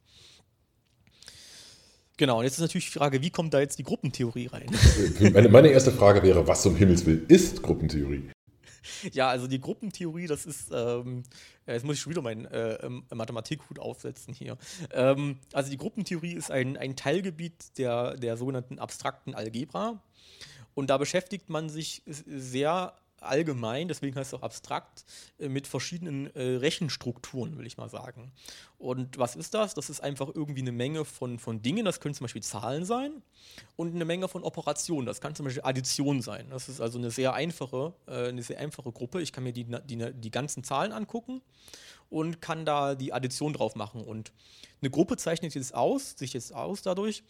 Genau, und jetzt ist natürlich die Frage, wie kommt da jetzt die Gruppentheorie rein? Meine, meine erste Frage wäre, was zum Himmels will ist Gruppentheorie? Ja, also die Gruppentheorie, das ist, ähm, jetzt muss ich schon wieder meinen äh, ähm, Mathematikhut aufsetzen hier. Ähm, also die Gruppentheorie ist ein, ein Teilgebiet der, der sogenannten abstrakten Algebra. Und da beschäftigt man sich sehr allgemein, deswegen heißt es auch abstrakt, äh, mit verschiedenen äh, Rechenstrukturen, will ich mal sagen. Und was ist das? Das ist einfach irgendwie eine Menge von, von Dingen, das können zum Beispiel Zahlen sein und eine Menge von Operationen, das kann zum Beispiel Addition sein. Das ist also eine sehr einfache, äh, eine sehr einfache Gruppe. Ich kann mir die, die, die ganzen Zahlen angucken und kann da die Addition drauf machen. Und eine Gruppe zeichnet jetzt aus, sich jetzt aus dadurch,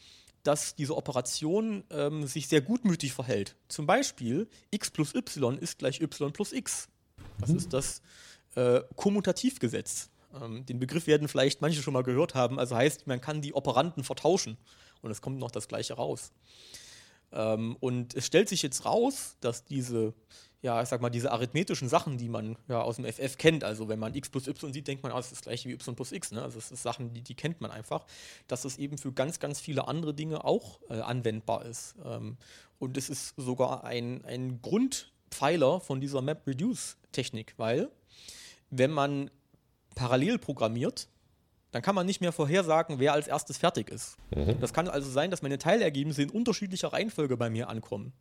dass diese Operation ähm, sich sehr gutmütig verhält. Zum Beispiel x plus y ist gleich y plus x. Das mhm. ist das äh, Kommutativgesetz. Ähm, den Begriff werden vielleicht manche schon mal gehört haben. Also heißt, man kann die Operanden vertauschen und es kommt noch das gleiche raus. Ähm, und es stellt sich jetzt raus, dass diese, ja, ich sag mal, diese arithmetischen Sachen, die man ja aus dem FF kennt, also wenn man x plus y sieht, denkt man, ah, das ist das gleiche wie y plus x, ne? Also das sind Sachen, die, die kennt man einfach, dass es eben für ganz, ganz viele andere Dinge auch äh, anwendbar ist. Ähm, und es ist sogar ein, ein Grundpfeiler von dieser Map-Reduce-Technik, weil wenn man parallel programmiert, dann kann man nicht mehr vorhersagen, wer als erstes fertig ist. Mhm. Das kann also sein, dass meine Teilergebnisse in unterschiedlicher Reihenfolge bei mir ankommen.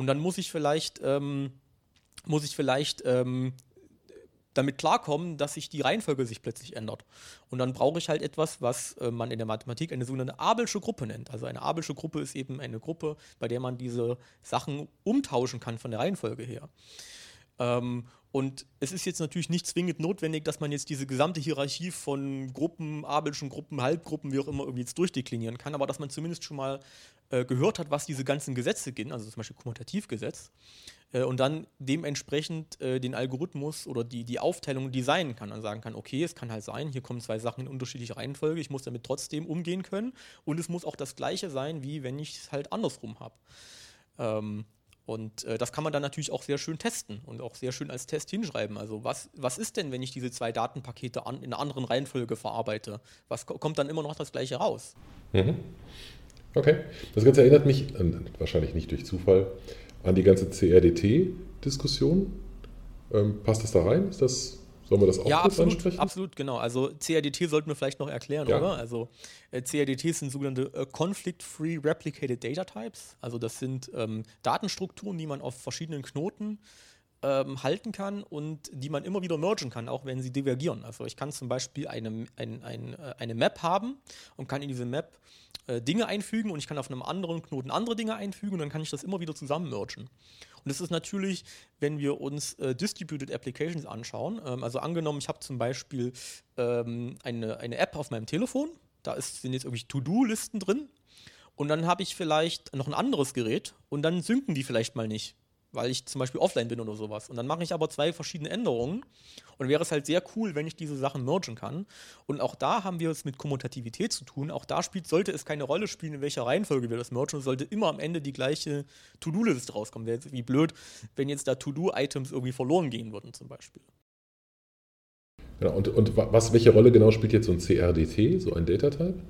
Und dann muss ich vielleicht, ähm, muss ich vielleicht ähm, damit klarkommen, dass sich die Reihenfolge sich plötzlich ändert. Und dann brauche ich halt etwas, was äh, man in der Mathematik eine sogenannte Abelsche Gruppe nennt. Also eine Abelsche Gruppe ist eben eine Gruppe, bei der man diese Sachen umtauschen kann von der Reihenfolge her. Ähm, und es ist jetzt natürlich nicht zwingend notwendig, dass man jetzt diese gesamte Hierarchie von Gruppen, Abelschen Gruppen, Halbgruppen, wie auch immer, irgendwie jetzt durchdeklinieren kann, aber dass man zumindest schon mal äh, gehört hat, was diese ganzen Gesetze gehen, also zum Beispiel Kommutativgesetz, äh, und dann dementsprechend äh, den Algorithmus oder die, die Aufteilung designen kann und sagen kann, okay, es kann halt sein, hier kommen zwei Sachen in unterschiedlicher Reihenfolge, ich muss damit trotzdem umgehen können und es muss auch das gleiche sein, wie wenn ich es halt andersrum habe. Ähm, und äh, das kann man dann natürlich auch sehr schön testen und auch sehr schön als Test hinschreiben. Also was, was ist denn, wenn ich diese zwei Datenpakete an, in einer anderen Reihenfolge verarbeite? Was kommt dann immer noch das gleiche raus? Mhm. Okay. Das Ganze erinnert mich, wahrscheinlich nicht durch Zufall, an die ganze CRDT-Diskussion. Ähm, passt das da rein? Ist das Sollen wir das auch ja, absolut, ansprechen? absolut, genau. Also CRDT sollten wir vielleicht noch erklären, ja. oder? Also äh, CRDT sind sogenannte äh, Conflict-Free Replicated Data Types. Also das sind ähm, Datenstrukturen, die man auf verschiedenen Knoten ähm, halten kann und die man immer wieder mergen kann, auch wenn sie divergieren. Also ich kann zum Beispiel eine, ein, ein, äh, eine Map haben und kann in diese Map äh, Dinge einfügen und ich kann auf einem anderen Knoten andere Dinge einfügen und dann kann ich das immer wieder zusammen mergen. Und das ist natürlich, wenn wir uns äh, Distributed Applications anschauen, ähm, also angenommen, ich habe zum Beispiel ähm, eine, eine App auf meinem Telefon, da ist, sind jetzt irgendwie To-Do-Listen drin und dann habe ich vielleicht noch ein anderes Gerät und dann synken die vielleicht mal nicht weil ich zum Beispiel offline bin oder sowas. Und dann mache ich aber zwei verschiedene Änderungen und wäre es halt sehr cool, wenn ich diese Sachen mergen kann. Und auch da haben wir es mit Kommutativität zu tun. Auch da spielt, sollte es keine Rolle spielen, in welcher Reihenfolge wir das mergen. Es sollte immer am Ende die gleiche To-Do-Liste rauskommen. Wäre wie blöd, wenn jetzt da To-Do-Items irgendwie verloren gehen würden, zum Beispiel. Ja, und, und was, welche Rolle genau spielt jetzt so ein CRDT, so ein Data Type?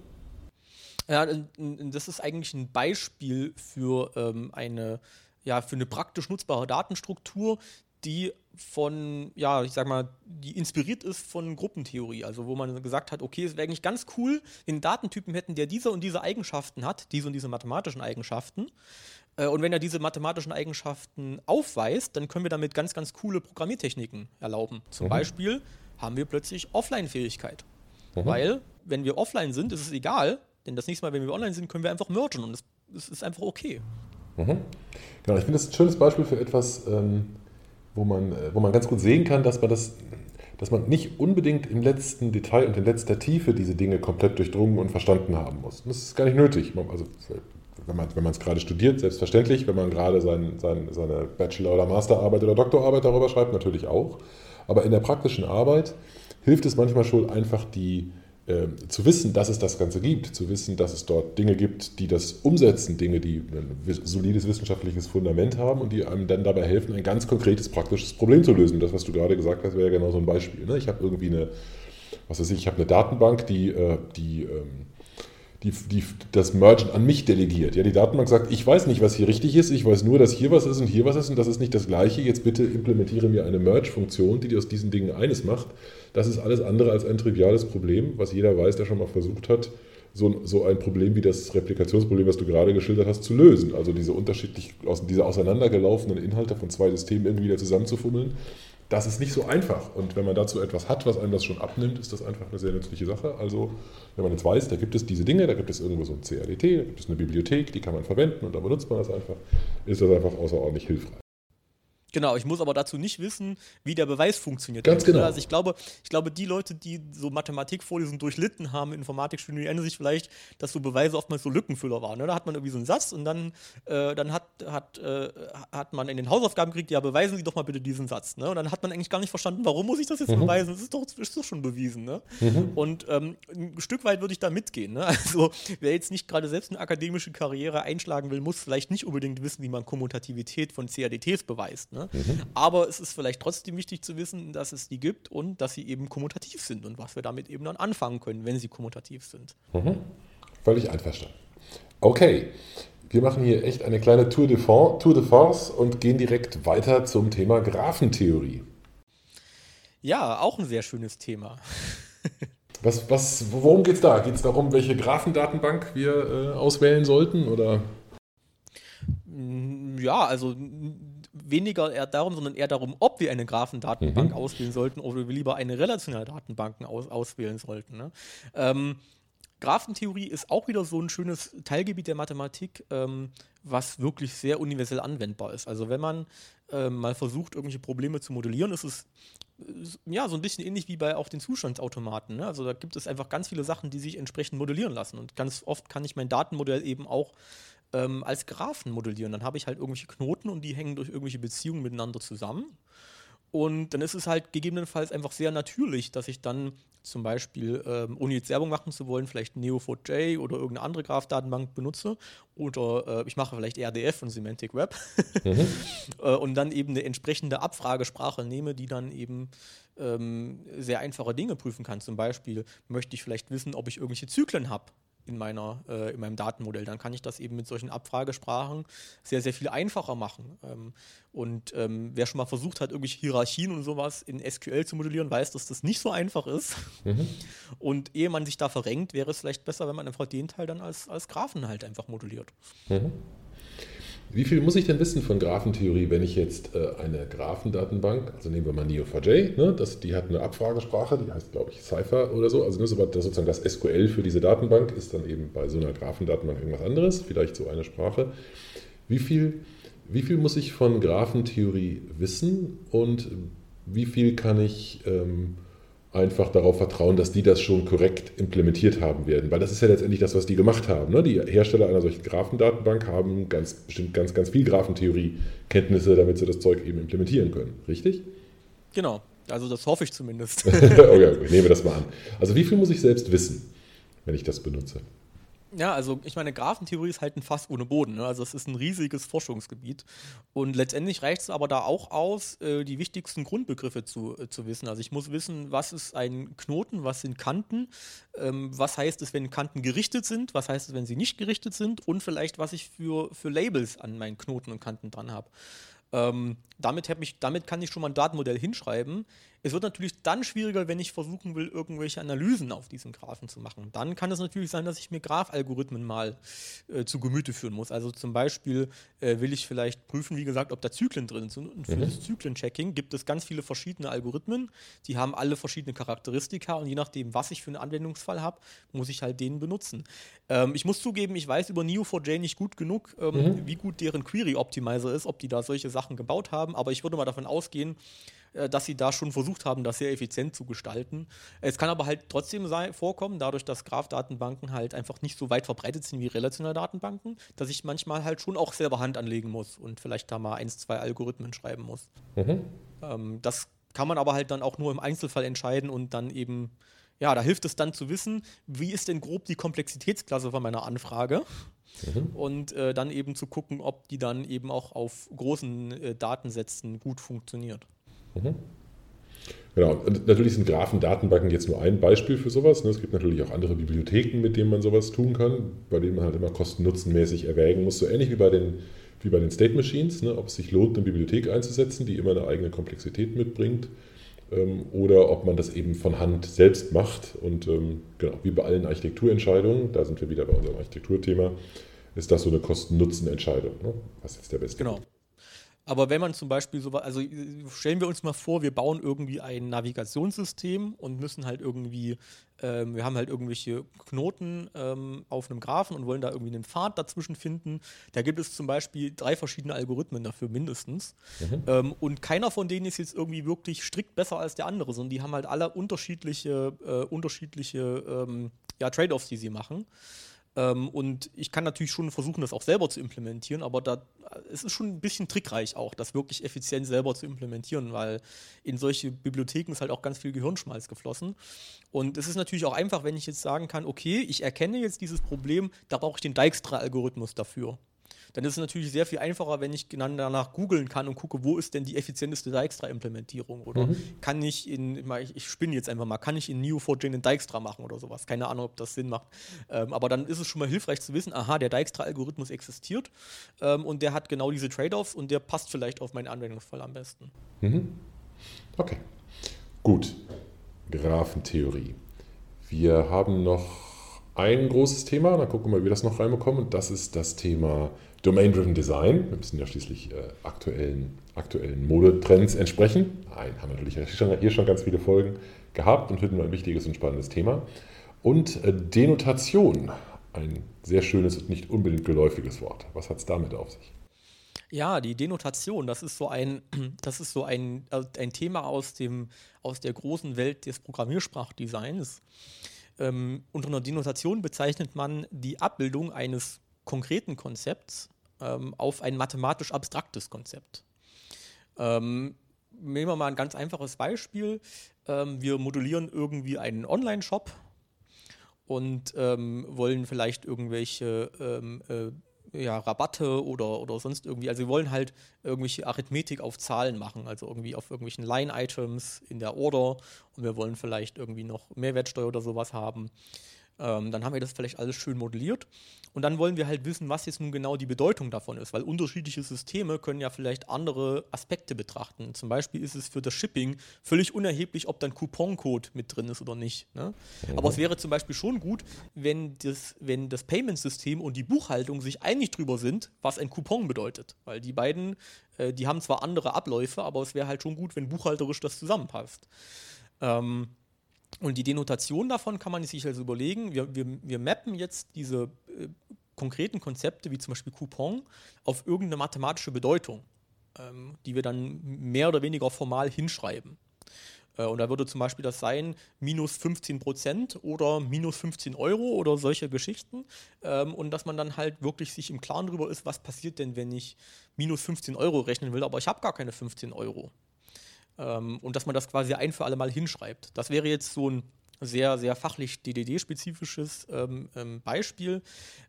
Ja, das ist eigentlich ein Beispiel für ähm, eine ja, für eine praktisch nutzbare Datenstruktur, die von, ja, ich sag mal, die inspiriert ist von Gruppentheorie. Also wo man gesagt hat, okay, es wäre eigentlich ganz cool, wenn einen Datentypen hätten, der diese und diese Eigenschaften hat, diese und diese mathematischen Eigenschaften. Äh, und wenn er diese mathematischen Eigenschaften aufweist, dann können wir damit ganz, ganz coole Programmiertechniken erlauben. Zum mhm. Beispiel haben wir plötzlich Offline-Fähigkeit. Mhm. Weil, wenn wir offline sind, ist es egal, denn das nächste Mal, wenn wir online sind, können wir einfach mergen und es ist einfach okay. Mhm. Genau, ich finde das ein schönes Beispiel für etwas, ähm, wo, man, äh, wo man ganz gut sehen kann, dass man das dass man nicht unbedingt im letzten Detail und in letzter Tiefe diese Dinge komplett durchdrungen und verstanden haben muss. Das ist gar nicht nötig. Also, wenn man wenn es gerade studiert, selbstverständlich. Wenn man gerade sein, sein, seine Bachelor- oder Masterarbeit oder Doktorarbeit darüber schreibt, natürlich auch. Aber in der praktischen Arbeit hilft es manchmal schon einfach, die, ähm, zu wissen, dass es das Ganze gibt, zu wissen, dass es dort Dinge gibt, die das umsetzen, Dinge, die ein solides wissenschaftliches Fundament haben und die einem dann dabei helfen, ein ganz konkretes, praktisches Problem zu lösen. Das, was du gerade gesagt hast, wäre ja genau so ein Beispiel. Ne? Ich habe irgendwie eine, was weiß ich, ich habe eine Datenbank, die, äh, die ähm, die, die, das Mergen an mich delegiert. Ja, die Datenbank sagt, ich weiß nicht, was hier richtig ist, ich weiß nur, dass hier was ist und hier was ist und das ist nicht das gleiche. Jetzt bitte implementiere mir eine Merge-Funktion, die aus diesen Dingen eines macht. Das ist alles andere als ein triviales Problem, was jeder weiß, der schon mal versucht hat, so, so ein Problem wie das Replikationsproblem, was du gerade geschildert hast, zu lösen. Also diese unterschiedlich, diese auseinandergelaufenen Inhalte von zwei Systemen irgendwie wieder zusammenzufummeln das ist nicht so einfach. Und wenn man dazu etwas hat, was einem das schon abnimmt, ist das einfach eine sehr nützliche Sache. Also, wenn man jetzt weiß, da gibt es diese Dinge, da gibt es irgendwo so ein CRDT, da gibt es eine Bibliothek, die kann man verwenden und da benutzt man das einfach, ist das einfach außerordentlich hilfreich. Genau, ich muss aber dazu nicht wissen, wie der Beweis funktioniert. Ganz genau. Also ich glaube, ich glaube, die Leute, die so Mathematikvorlesungen durchlitten haben, Informatikstudien, die erinnern sich vielleicht, dass so Beweise oftmals so Lückenfüller waren. Ne? Da hat man irgendwie so einen Satz und dann, äh, dann hat, hat, äh, hat man in den Hausaufgaben gekriegt, ja, beweisen Sie doch mal bitte diesen Satz. Ne? Und dann hat man eigentlich gar nicht verstanden, warum muss ich das jetzt mhm. beweisen? Das ist doch, ist doch schon bewiesen. Ne? Mhm. Und ähm, ein Stück weit würde ich da mitgehen. Ne? Also wer jetzt nicht gerade selbst eine akademische Karriere einschlagen will, muss vielleicht nicht unbedingt wissen, wie man Kommutativität von CADTs beweist. Ne? Mhm. Aber es ist vielleicht trotzdem wichtig zu wissen, dass es die gibt und dass sie eben kommutativ sind und was wir damit eben dann anfangen können, wenn sie kommutativ sind. Mhm. Völlig einverstanden. Okay, wir machen hier echt eine kleine Tour de, Fond, Tour de Force und gehen direkt weiter zum Thema Graphentheorie. Ja, auch ein sehr schönes Thema. was, was, worum geht es da? Geht es darum, welche Graphendatenbank wir äh, auswählen sollten? Oder? Ja, also weniger eher darum, sondern eher darum, ob wir eine Graphendatenbank mhm. auswählen sollten oder wir lieber eine relationale Datenbank aus, auswählen sollten. Ne? Ähm, Graphentheorie ist auch wieder so ein schönes Teilgebiet der Mathematik, ähm, was wirklich sehr universell anwendbar ist. Also wenn man ähm, mal versucht, irgendwelche Probleme zu modellieren, ist es äh, ja so ein bisschen ähnlich wie bei auch den Zustandsautomaten. Ne? Also da gibt es einfach ganz viele Sachen, die sich entsprechend modellieren lassen. Und ganz oft kann ich mein Datenmodell eben auch ähm, als Graphen modellieren. Dann habe ich halt irgendwelche Knoten und die hängen durch irgendwelche Beziehungen miteinander zusammen. Und dann ist es halt gegebenenfalls einfach sehr natürlich, dass ich dann zum Beispiel, ähm, ohne jetzt Werbung machen zu wollen, vielleicht Neo4j oder irgendeine andere Graph-Datenbank benutze. Oder äh, ich mache vielleicht RDF und Semantic Web. Mhm. äh, und dann eben eine entsprechende Abfragesprache nehme, die dann eben ähm, sehr einfache Dinge prüfen kann. Zum Beispiel möchte ich vielleicht wissen, ob ich irgendwelche Zyklen habe in, meiner, äh, in meinem Datenmodell. Dann kann ich das eben mit solchen Abfragesprachen sehr, sehr viel einfacher machen. Ähm, und ähm, wer schon mal versucht hat, irgendwelche Hierarchien und sowas in SQL zu modellieren, weiß, dass das nicht so einfach ist. Mhm. Und ehe man sich da verrenkt, wäre es vielleicht besser, wenn man einfach den Teil dann als, als Graphen halt einfach modelliert. Mhm. Wie viel muss ich denn wissen von Graphentheorie, wenn ich jetzt äh, eine Graphendatenbank, also nehmen wir mal Neo4j, ne, das, die hat eine Abfragesprache, die heißt, glaube ich, Cypher oder so. Also das sozusagen das SQL für diese Datenbank ist dann eben bei so einer Graphendatenbank irgendwas anderes, vielleicht so eine Sprache. Wie viel, wie viel muss ich von Graphentheorie wissen und wie viel kann ich ähm, einfach darauf vertrauen, dass die das schon korrekt implementiert haben werden. Weil das ist ja letztendlich das, was die gemacht haben. Ne? Die Hersteller einer solchen Graphendatenbank haben ganz bestimmt ganz, ganz viel Graphentheorie-Kenntnisse, damit sie das Zeug eben implementieren können. Richtig? Genau. Also das hoffe ich zumindest. okay, ich nehme das mal an. Also wie viel muss ich selbst wissen, wenn ich das benutze? Ja, also ich meine, Graphentheorie ist halt ein Fass ohne Boden. Ne? Also es ist ein riesiges Forschungsgebiet. Und letztendlich reicht es aber da auch aus, äh, die wichtigsten Grundbegriffe zu, äh, zu wissen. Also ich muss wissen, was ist ein Knoten, was sind Kanten, ähm, was heißt es, wenn Kanten gerichtet sind, was heißt es, wenn sie nicht gerichtet sind und vielleicht, was ich für, für Labels an meinen Knoten und Kanten dran habe. Ähm, damit, ich, damit kann ich schon mal ein Datenmodell hinschreiben. Es wird natürlich dann schwieriger, wenn ich versuchen will, irgendwelche Analysen auf diesen Graphen zu machen. Dann kann es natürlich sein, dass ich mir Graphalgorithmen mal äh, zu Gemüte führen muss. Also zum Beispiel äh, will ich vielleicht prüfen, wie gesagt, ob da Zyklen drin sind. Und für mhm. das Zyklenchecking gibt es ganz viele verschiedene Algorithmen. Die haben alle verschiedene Charakteristika und je nachdem, was ich für einen Anwendungsfall habe, muss ich halt den benutzen. Ähm, ich muss zugeben, ich weiß über Neo4j nicht gut genug, ähm, mhm. wie gut deren Query Optimizer ist, ob die da solche Sachen gebaut haben, aber ich würde mal davon ausgehen, dass sie da schon versucht haben, das sehr effizient zu gestalten. Es kann aber halt trotzdem sein, vorkommen, dadurch, dass Graph-Datenbanken halt einfach nicht so weit verbreitet sind wie relationale Datenbanken, dass ich manchmal halt schon auch selber Hand anlegen muss und vielleicht da mal eins, zwei Algorithmen schreiben muss. Mhm. Ähm, das kann man aber halt dann auch nur im Einzelfall entscheiden und dann eben, ja, da hilft es dann zu wissen, wie ist denn grob die Komplexitätsklasse von meiner Anfrage. Mhm. Und äh, dann eben zu gucken, ob die dann eben auch auf großen äh, Datensätzen gut funktioniert. Mhm. Genau, und natürlich sind Graphendatenbanken jetzt nur ein Beispiel für sowas. Ne? Es gibt natürlich auch andere Bibliotheken, mit denen man sowas tun kann, bei denen man halt immer kosten-nutzenmäßig erwägen muss. So ähnlich wie bei den, wie bei den State Machines, ne? ob es sich lohnt, eine Bibliothek einzusetzen, die immer eine eigene Komplexität mitbringt, ähm, oder ob man das eben von Hand selbst macht. Und ähm, genau, wie bei allen Architekturentscheidungen, da sind wir wieder bei unserem Architekturthema, ist das so eine Kosten-Nutzen-Entscheidung. Ne? Was ist jetzt der beste? Genau. Aber wenn man zum Beispiel so, also stellen wir uns mal vor, wir bauen irgendwie ein Navigationssystem und müssen halt irgendwie, ähm, wir haben halt irgendwelche Knoten ähm, auf einem Graphen und wollen da irgendwie einen Pfad dazwischen finden. Da gibt es zum Beispiel drei verschiedene Algorithmen dafür mindestens. Mhm. Ähm, und keiner von denen ist jetzt irgendwie wirklich strikt besser als der andere, sondern die haben halt alle unterschiedliche, äh, unterschiedliche ähm, ja, Trade-offs, die sie machen. Ähm, und ich kann natürlich schon versuchen, das auch selber zu implementieren, aber da, es ist schon ein bisschen trickreich auch, das wirklich effizient selber zu implementieren, weil in solche Bibliotheken ist halt auch ganz viel Gehirnschmalz geflossen. Und es ist natürlich auch einfach, wenn ich jetzt sagen kann, okay, ich erkenne jetzt dieses Problem, da brauche ich den Dijkstra-Algorithmus dafür dann ist es natürlich sehr viel einfacher, wenn ich danach googeln kann und gucke, wo ist denn die effizienteste Dijkstra-Implementierung oder mhm. kann ich in, ich spinne jetzt einfach mal, kann ich in Neo4j einen Dijkstra machen oder sowas. Keine Ahnung, ob das Sinn macht. Ähm, aber dann ist es schon mal hilfreich zu wissen, aha, der Dijkstra-Algorithmus existiert ähm, und der hat genau diese Trade-offs und der passt vielleicht auf meinen Anwendungsfall am besten. Mhm. Okay, gut. Graphentheorie. Wir haben noch ein großes Thema, dann gucken wir mal, wie wir das noch reinbekommen, und das ist das Thema Domain-Driven Design. Wir müssen ja schließlich äh, aktuellen, aktuellen Modetrends entsprechen. Nein, haben wir natürlich hier schon ganz viele Folgen gehabt und finden wir ein wichtiges und spannendes Thema. Und äh, Denotation, ein sehr schönes und nicht unbedingt geläufiges Wort. Was hat es damit auf sich? Ja, die Denotation, das ist so ein, das ist so ein, äh, ein Thema aus, dem, aus der großen Welt des Programmiersprachdesigns. Ähm, unter einer Denotation bezeichnet man die Abbildung eines konkreten Konzepts ähm, auf ein mathematisch abstraktes Konzept. Ähm, nehmen wir mal ein ganz einfaches Beispiel. Ähm, wir modellieren irgendwie einen Online-Shop und ähm, wollen vielleicht irgendwelche ähm, äh, ja, Rabatte oder, oder sonst irgendwie. Also wir wollen halt irgendwelche Arithmetik auf Zahlen machen, also irgendwie auf irgendwelchen Line-Items in der Order und wir wollen vielleicht irgendwie noch Mehrwertsteuer oder sowas haben. Ähm, dann haben wir das vielleicht alles schön modelliert. Und dann wollen wir halt wissen, was jetzt nun genau die Bedeutung davon ist, weil unterschiedliche Systeme können ja vielleicht andere Aspekte betrachten. Zum Beispiel ist es für das Shipping völlig unerheblich, ob dann Couponcode mit drin ist oder nicht. Ne? Mhm. Aber es wäre zum Beispiel schon gut, wenn das, wenn das Payment-System und die Buchhaltung sich einig drüber sind, was ein Coupon bedeutet. Weil die beiden, äh, die haben zwar andere Abläufe, aber es wäre halt schon gut, wenn buchhalterisch das zusammenpasst. Ähm, und die Denotation davon kann man sich also überlegen. Wir, wir, wir mappen jetzt diese äh, konkreten Konzepte, wie zum Beispiel Coupon, auf irgendeine mathematische Bedeutung, ähm, die wir dann mehr oder weniger formal hinschreiben. Äh, und da würde zum Beispiel das sein, minus 15 Prozent oder minus 15 Euro oder solche Geschichten. Ähm, und dass man dann halt wirklich sich im Klaren darüber ist, was passiert denn, wenn ich minus 15 Euro rechnen will, aber ich habe gar keine 15 Euro. Ähm, und dass man das quasi ein für alle Mal hinschreibt. Das wäre jetzt so ein sehr, sehr fachlich DDD-spezifisches ähm, ähm, Beispiel.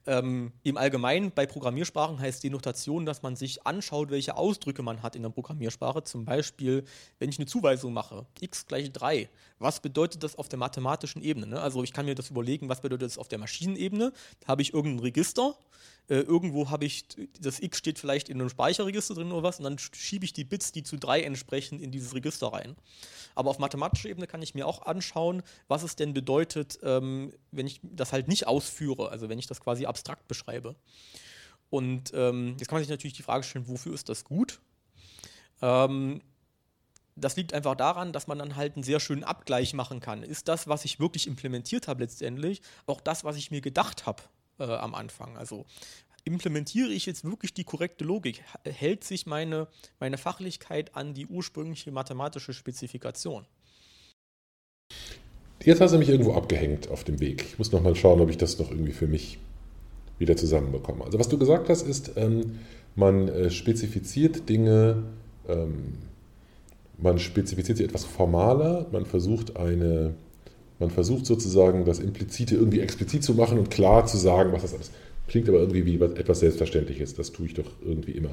Ähm, Im Allgemeinen bei Programmiersprachen heißt Denotation, dass man sich anschaut, welche Ausdrücke man hat in der Programmiersprache. Zum Beispiel, wenn ich eine Zuweisung mache, x gleich 3, was bedeutet das auf der mathematischen Ebene? Ne? Also ich kann mir das überlegen, was bedeutet das auf der Maschinenebene? Da habe ich irgendein Register, äh, irgendwo habe ich, das X steht vielleicht in einem Speicherregister drin oder was, und dann schiebe ich die Bits, die zu 3 entsprechen, in dieses Register rein. Aber auf mathematischer Ebene kann ich mir auch anschauen, was es denn bedeutet, ähm, wenn ich das halt nicht ausführe, also wenn ich das quasi abstrakt beschreibe. Und ähm, jetzt kann man sich natürlich die Frage stellen, wofür ist das gut? Ähm, das liegt einfach daran, dass man dann halt einen sehr schönen Abgleich machen kann. Ist das, was ich wirklich implementiert habe letztendlich, auch das, was ich mir gedacht habe äh, am Anfang? Also implementiere ich jetzt wirklich die korrekte Logik? Hält sich meine, meine Fachlichkeit an die ursprüngliche mathematische Spezifikation? Jetzt hast du mich irgendwo abgehängt auf dem Weg. Ich muss noch mal schauen, ob ich das noch irgendwie für mich wieder zusammenbekomme. Also was du gesagt hast, ist, ähm, man äh, spezifiziert Dinge, ähm, man spezifiziert sie etwas formaler, man versucht eine, man versucht sozusagen das Implizite irgendwie explizit zu machen und klar zu sagen, was das ist. Klingt aber irgendwie wie etwas Selbstverständliches. Das tue ich doch irgendwie immer.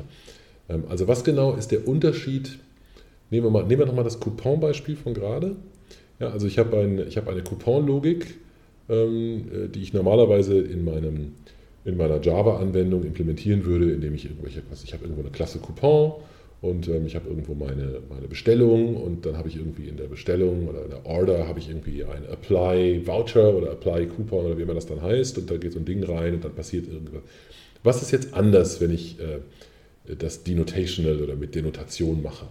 Ähm, also was genau ist der Unterschied? Nehmen wir, mal, nehmen wir nochmal das Coupon-Beispiel von gerade. Ja, also ich habe ein, hab eine Coupon-Logik, ähm, äh, die ich normalerweise in, meinem, in meiner Java-Anwendung implementieren würde, indem ich irgendwelche, was ich habe irgendwo eine Klasse Coupon und ähm, ich habe irgendwo meine, meine Bestellung und dann habe ich irgendwie in der Bestellung oder in der Order habe ich irgendwie ein Apply Voucher oder Apply Coupon oder wie immer das dann heißt und da geht so ein Ding rein und dann passiert irgendwas. Was ist jetzt anders, wenn ich, äh, das Denotational oder mit Denotation mache.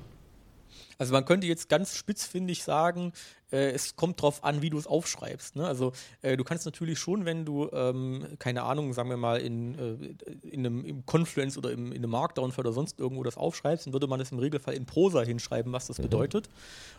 Also man könnte jetzt ganz spitzfindig sagen, äh, es kommt drauf an, wie du es aufschreibst. Ne? Also äh, du kannst natürlich schon, wenn du, ähm, keine Ahnung, sagen wir mal, in, äh, in einem im Confluence oder im, in einem Markdown oder sonst irgendwo das aufschreibst, dann würde man das im Regelfall in Prosa hinschreiben, was das mhm. bedeutet.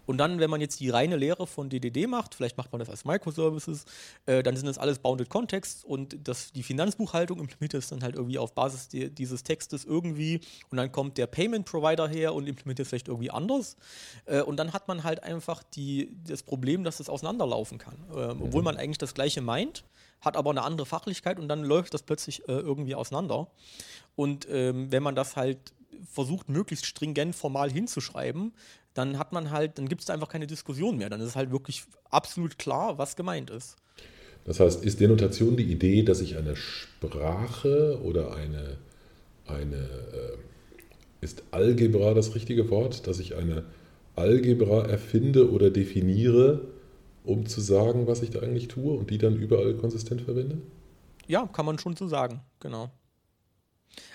Und dann, wenn man jetzt die reine Lehre von DDD macht, vielleicht macht man das als Microservices, äh, dann sind das alles Bounded Contexts und das, die Finanzbuchhaltung implementiert es dann halt irgendwie auf Basis die, dieses Textes irgendwie und dann kommt der Payment Provider her und implementiert es vielleicht irgendwie anders. Äh, und dann hat man halt einfach die, das Problem, dass es auseinanderlaufen kann. Äh, mhm. Obwohl man eigentlich das Gleiche meint, hat aber eine andere Fachlichkeit und dann läuft das plötzlich äh, irgendwie auseinander. Und ähm, wenn man das halt versucht, möglichst stringent formal hinzuschreiben, dann hat man halt, dann gibt es da einfach keine Diskussion mehr. Dann ist es halt wirklich absolut klar, was gemeint ist. Das heißt, ist Denotation die Idee, dass ich eine Sprache oder eine, eine äh, ist Algebra das richtige Wort, dass ich eine Algebra erfinde oder definiere, um zu sagen, was ich da eigentlich tue und die dann überall konsistent verwende? Ja, kann man schon so sagen, genau.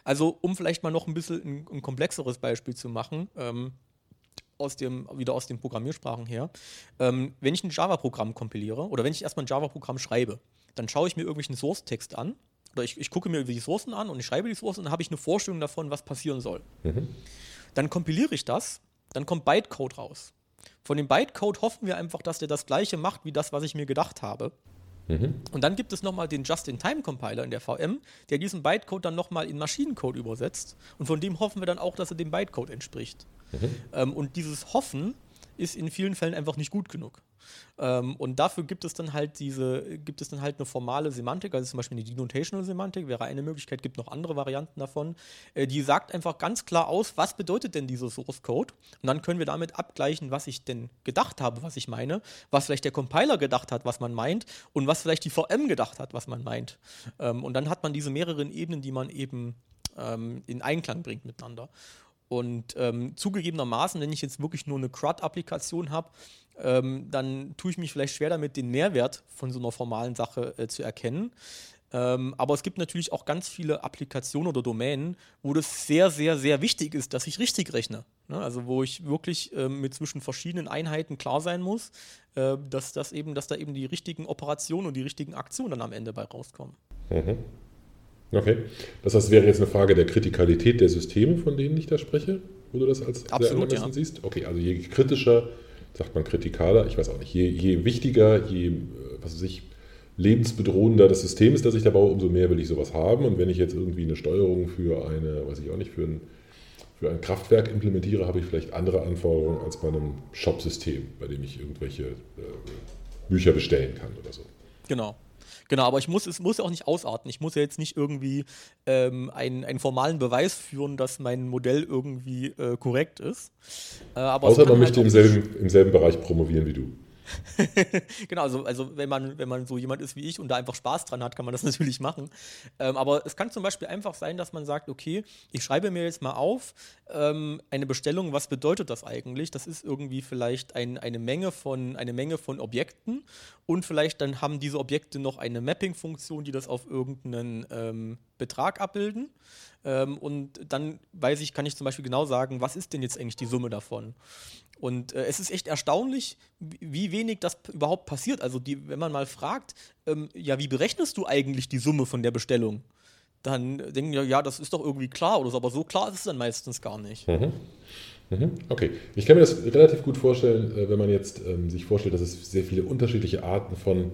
Also, um vielleicht mal noch ein bisschen ein, ein komplexeres Beispiel zu machen, ähm, aus dem, wieder aus den Programmiersprachen her. Ähm, wenn ich ein Java-Programm kompiliere oder wenn ich erstmal ein Java-Programm schreibe, dann schaue ich mir irgendwelchen Source-Text an oder ich, ich, gucke mir die Sourcen an und ich schreibe die Sourcen und dann habe ich eine Vorstellung davon, was passieren soll. Mhm. Dann kompiliere ich das, dann kommt Bytecode raus. Von dem Bytecode hoffen wir einfach, dass der das gleiche macht wie das, was ich mir gedacht habe. Mhm. Und dann gibt es nochmal den Just-in-Time-Compiler in der VM, der diesen Bytecode dann nochmal in Maschinencode übersetzt. Und von dem hoffen wir dann auch, dass er dem Bytecode entspricht. Mhm. Ähm, und dieses Hoffen ist in vielen Fällen einfach nicht gut genug. Ähm, und dafür gibt es dann halt diese, gibt es dann halt eine formale Semantik, also zum Beispiel eine Denotational Semantik wäre eine Möglichkeit, gibt noch andere Varianten davon, äh, die sagt einfach ganz klar aus, was bedeutet denn dieser Source Code? Und dann können wir damit abgleichen, was ich denn gedacht habe, was ich meine, was vielleicht der Compiler gedacht hat, was man meint und was vielleicht die VM gedacht hat, was man meint. Ähm, und dann hat man diese mehreren Ebenen, die man eben ähm, in Einklang bringt miteinander. Und ähm, zugegebenermaßen, wenn ich jetzt wirklich nur eine CRUD-Applikation habe, ähm, dann tue ich mich vielleicht schwer damit, den Mehrwert von so einer formalen Sache äh, zu erkennen. Ähm, aber es gibt natürlich auch ganz viele Applikationen oder Domänen, wo das sehr, sehr, sehr wichtig ist, dass ich richtig rechne. Ne? Also wo ich wirklich äh, mit zwischen verschiedenen Einheiten klar sein muss, äh, dass, das eben, dass da eben die richtigen Operationen und die richtigen Aktionen dann am Ende bei rauskommen. Mhm. Okay. Das heißt, wäre jetzt eine Frage der Kritikalität der Systeme, von denen ich da spreche, wo du das als Absolut, ja. siehst? Okay, also je kritischer, sagt man kritikaler, ich weiß auch nicht, je, je wichtiger, je, äh, was weiß ich, lebensbedrohender das System ist, das ich da baue, umso mehr will ich sowas haben. Und wenn ich jetzt irgendwie eine Steuerung für eine, weiß ich auch nicht, für ein, für ein Kraftwerk implementiere, habe ich vielleicht andere Anforderungen als bei einem Shop-System, bei dem ich irgendwelche äh, Bücher bestellen kann oder so. Genau. Genau, aber ich muss, es muss ja auch nicht ausarten. Ich muss ja jetzt nicht irgendwie ähm, einen, einen formalen Beweis führen, dass mein Modell irgendwie äh, korrekt ist. Äh, Außer man halt möchte im selben, im selben Bereich promovieren wie du. genau, also, also wenn, man, wenn man so jemand ist wie ich und da einfach Spaß dran hat, kann man das natürlich machen. Ähm, aber es kann zum Beispiel einfach sein, dass man sagt, okay, ich schreibe mir jetzt mal auf ähm, eine Bestellung, was bedeutet das eigentlich? Das ist irgendwie vielleicht ein, eine, Menge von, eine Menge von Objekten und vielleicht dann haben diese Objekte noch eine Mapping-Funktion, die das auf irgendeinen ähm, Betrag abbilden. Ähm, und dann weiß ich, kann ich zum Beispiel genau sagen, was ist denn jetzt eigentlich die Summe davon? Und äh, es ist echt erstaunlich, wie wenig das überhaupt passiert. Also die, wenn man mal fragt, ähm, ja, wie berechnest du eigentlich die Summe von der Bestellung? Dann denken ja, ja, das ist doch irgendwie klar oder so, aber so klar ist es dann meistens gar nicht. Mhm. Mhm. Okay, ich kann mir das relativ gut vorstellen, äh, wenn man jetzt ähm, sich vorstellt, dass es sehr viele unterschiedliche Arten von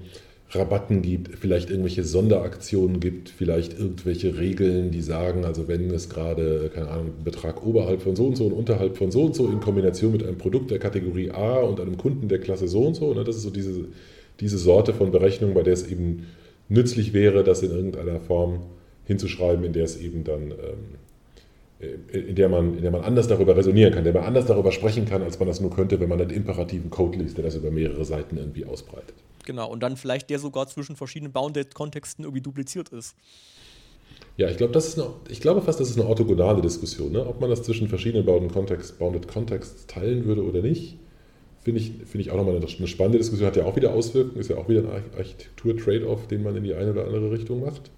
Rabatten gibt, vielleicht irgendwelche Sonderaktionen gibt, vielleicht irgendwelche Regeln, die sagen, also wenn es gerade, keine Ahnung, Betrag oberhalb von so und so und unterhalb von so und so in Kombination mit einem Produkt der Kategorie A und einem Kunden der Klasse so und so, ne, das ist so diese, diese Sorte von Berechnung, bei der es eben nützlich wäre, das in irgendeiner Form hinzuschreiben, in der es eben dann, ähm, in, der man, in der man anders darüber resonieren kann, in der man anders darüber sprechen kann, als man das nur könnte, wenn man einen imperativen Code liest, der das über mehrere Seiten irgendwie ausbreitet. Genau, und dann vielleicht der sogar zwischen verschiedenen Bounded-Kontexten irgendwie dupliziert ist. Ja, ich glaube, ich glaube fast, das ist eine orthogonale Diskussion. Ne? Ob man das zwischen verschiedenen Bounded Contexts, Bounded Contexts teilen würde oder nicht, finde ich, find ich auch nochmal eine, eine spannende Diskussion. Hat ja auch wieder Auswirkungen, ist ja auch wieder ein Architektur-Trade-off, den man in die eine oder andere Richtung macht.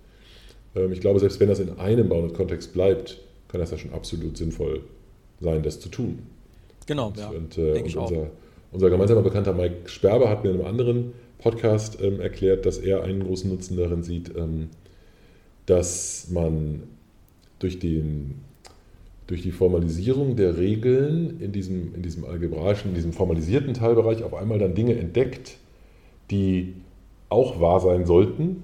Ähm, ich glaube, selbst wenn das in einem Bounded Kontext bleibt, kann das ja schon absolut sinnvoll sein, das zu tun. Genau, und, ja. Und, äh, und unser, unser, gemeinsamer Bekannter Mike Sperber hat mir in einem anderen Podcast ähm, erklärt, dass er einen großen Nutzen darin sieht, ähm, dass man durch, den, durch die Formalisierung der Regeln in diesem, in diesem algebraischen, in diesem formalisierten Teilbereich auf einmal dann Dinge entdeckt, die auch wahr sein sollten.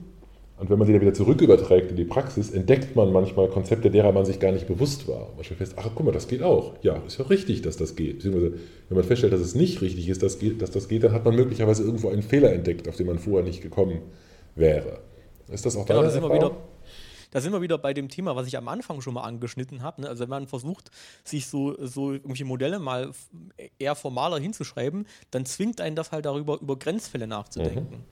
Und wenn man sie dann wieder zurück überträgt in die Praxis, entdeckt man manchmal Konzepte, derer man sich gar nicht bewusst war. Man stellt fest, ach guck mal, das geht auch. Ja, ist ja richtig, dass das geht. Beziehungsweise, wenn man feststellt, dass es nicht richtig ist, dass, das geht, dann hat man möglicherweise irgendwo einen Fehler entdeckt, auf den man vorher nicht gekommen wäre. Ist das auch genau, deine da sind, wir wieder, da sind wir wieder bei dem Thema, was ich am Anfang schon mal angeschnitten habe. Ne? Also wenn man versucht, sich so, so irgendwelche Modelle mal eher formaler hinzuschreiben, dann zwingt einen das halt darüber, über Grenzfälle nachzudenken. Mhm.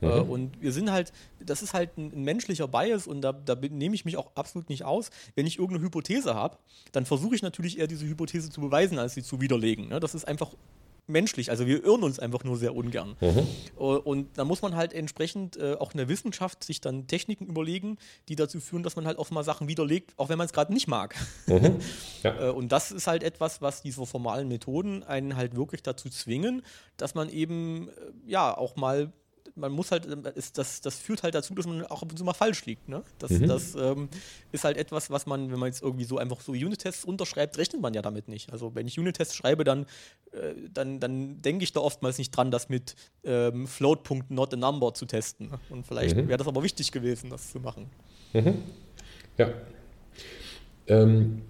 Äh, mhm. Und wir sind halt, das ist halt ein, ein menschlicher Bias und da, da nehme ich mich auch absolut nicht aus. Wenn ich irgendeine Hypothese habe, dann versuche ich natürlich eher diese Hypothese zu beweisen, als sie zu widerlegen. Ne? Das ist einfach menschlich. Also wir irren uns einfach nur sehr ungern. Mhm. Äh, und da muss man halt entsprechend äh, auch in der Wissenschaft sich dann Techniken überlegen, die dazu führen, dass man halt auch mal Sachen widerlegt, auch wenn man es gerade nicht mag. Mhm. Ja. und das ist halt etwas, was diese formalen Methoden einen halt wirklich dazu zwingen, dass man eben ja auch mal man muss halt, ähm, ist, das, das führt halt dazu, dass man auch ab und zu mal falsch liegt. Ne? Das, mhm. das ähm, ist halt etwas, was man, wenn man jetzt irgendwie so einfach so Unit-Tests unterschreibt, rechnet man ja damit nicht. Also wenn ich Unit-Tests schreibe, dann, äh, dann, dann denke ich da oftmals nicht dran, das mit ähm, float.not a number zu testen. Und vielleicht mhm. wäre das aber wichtig gewesen, das zu machen. Mhm. Ja. Ähm,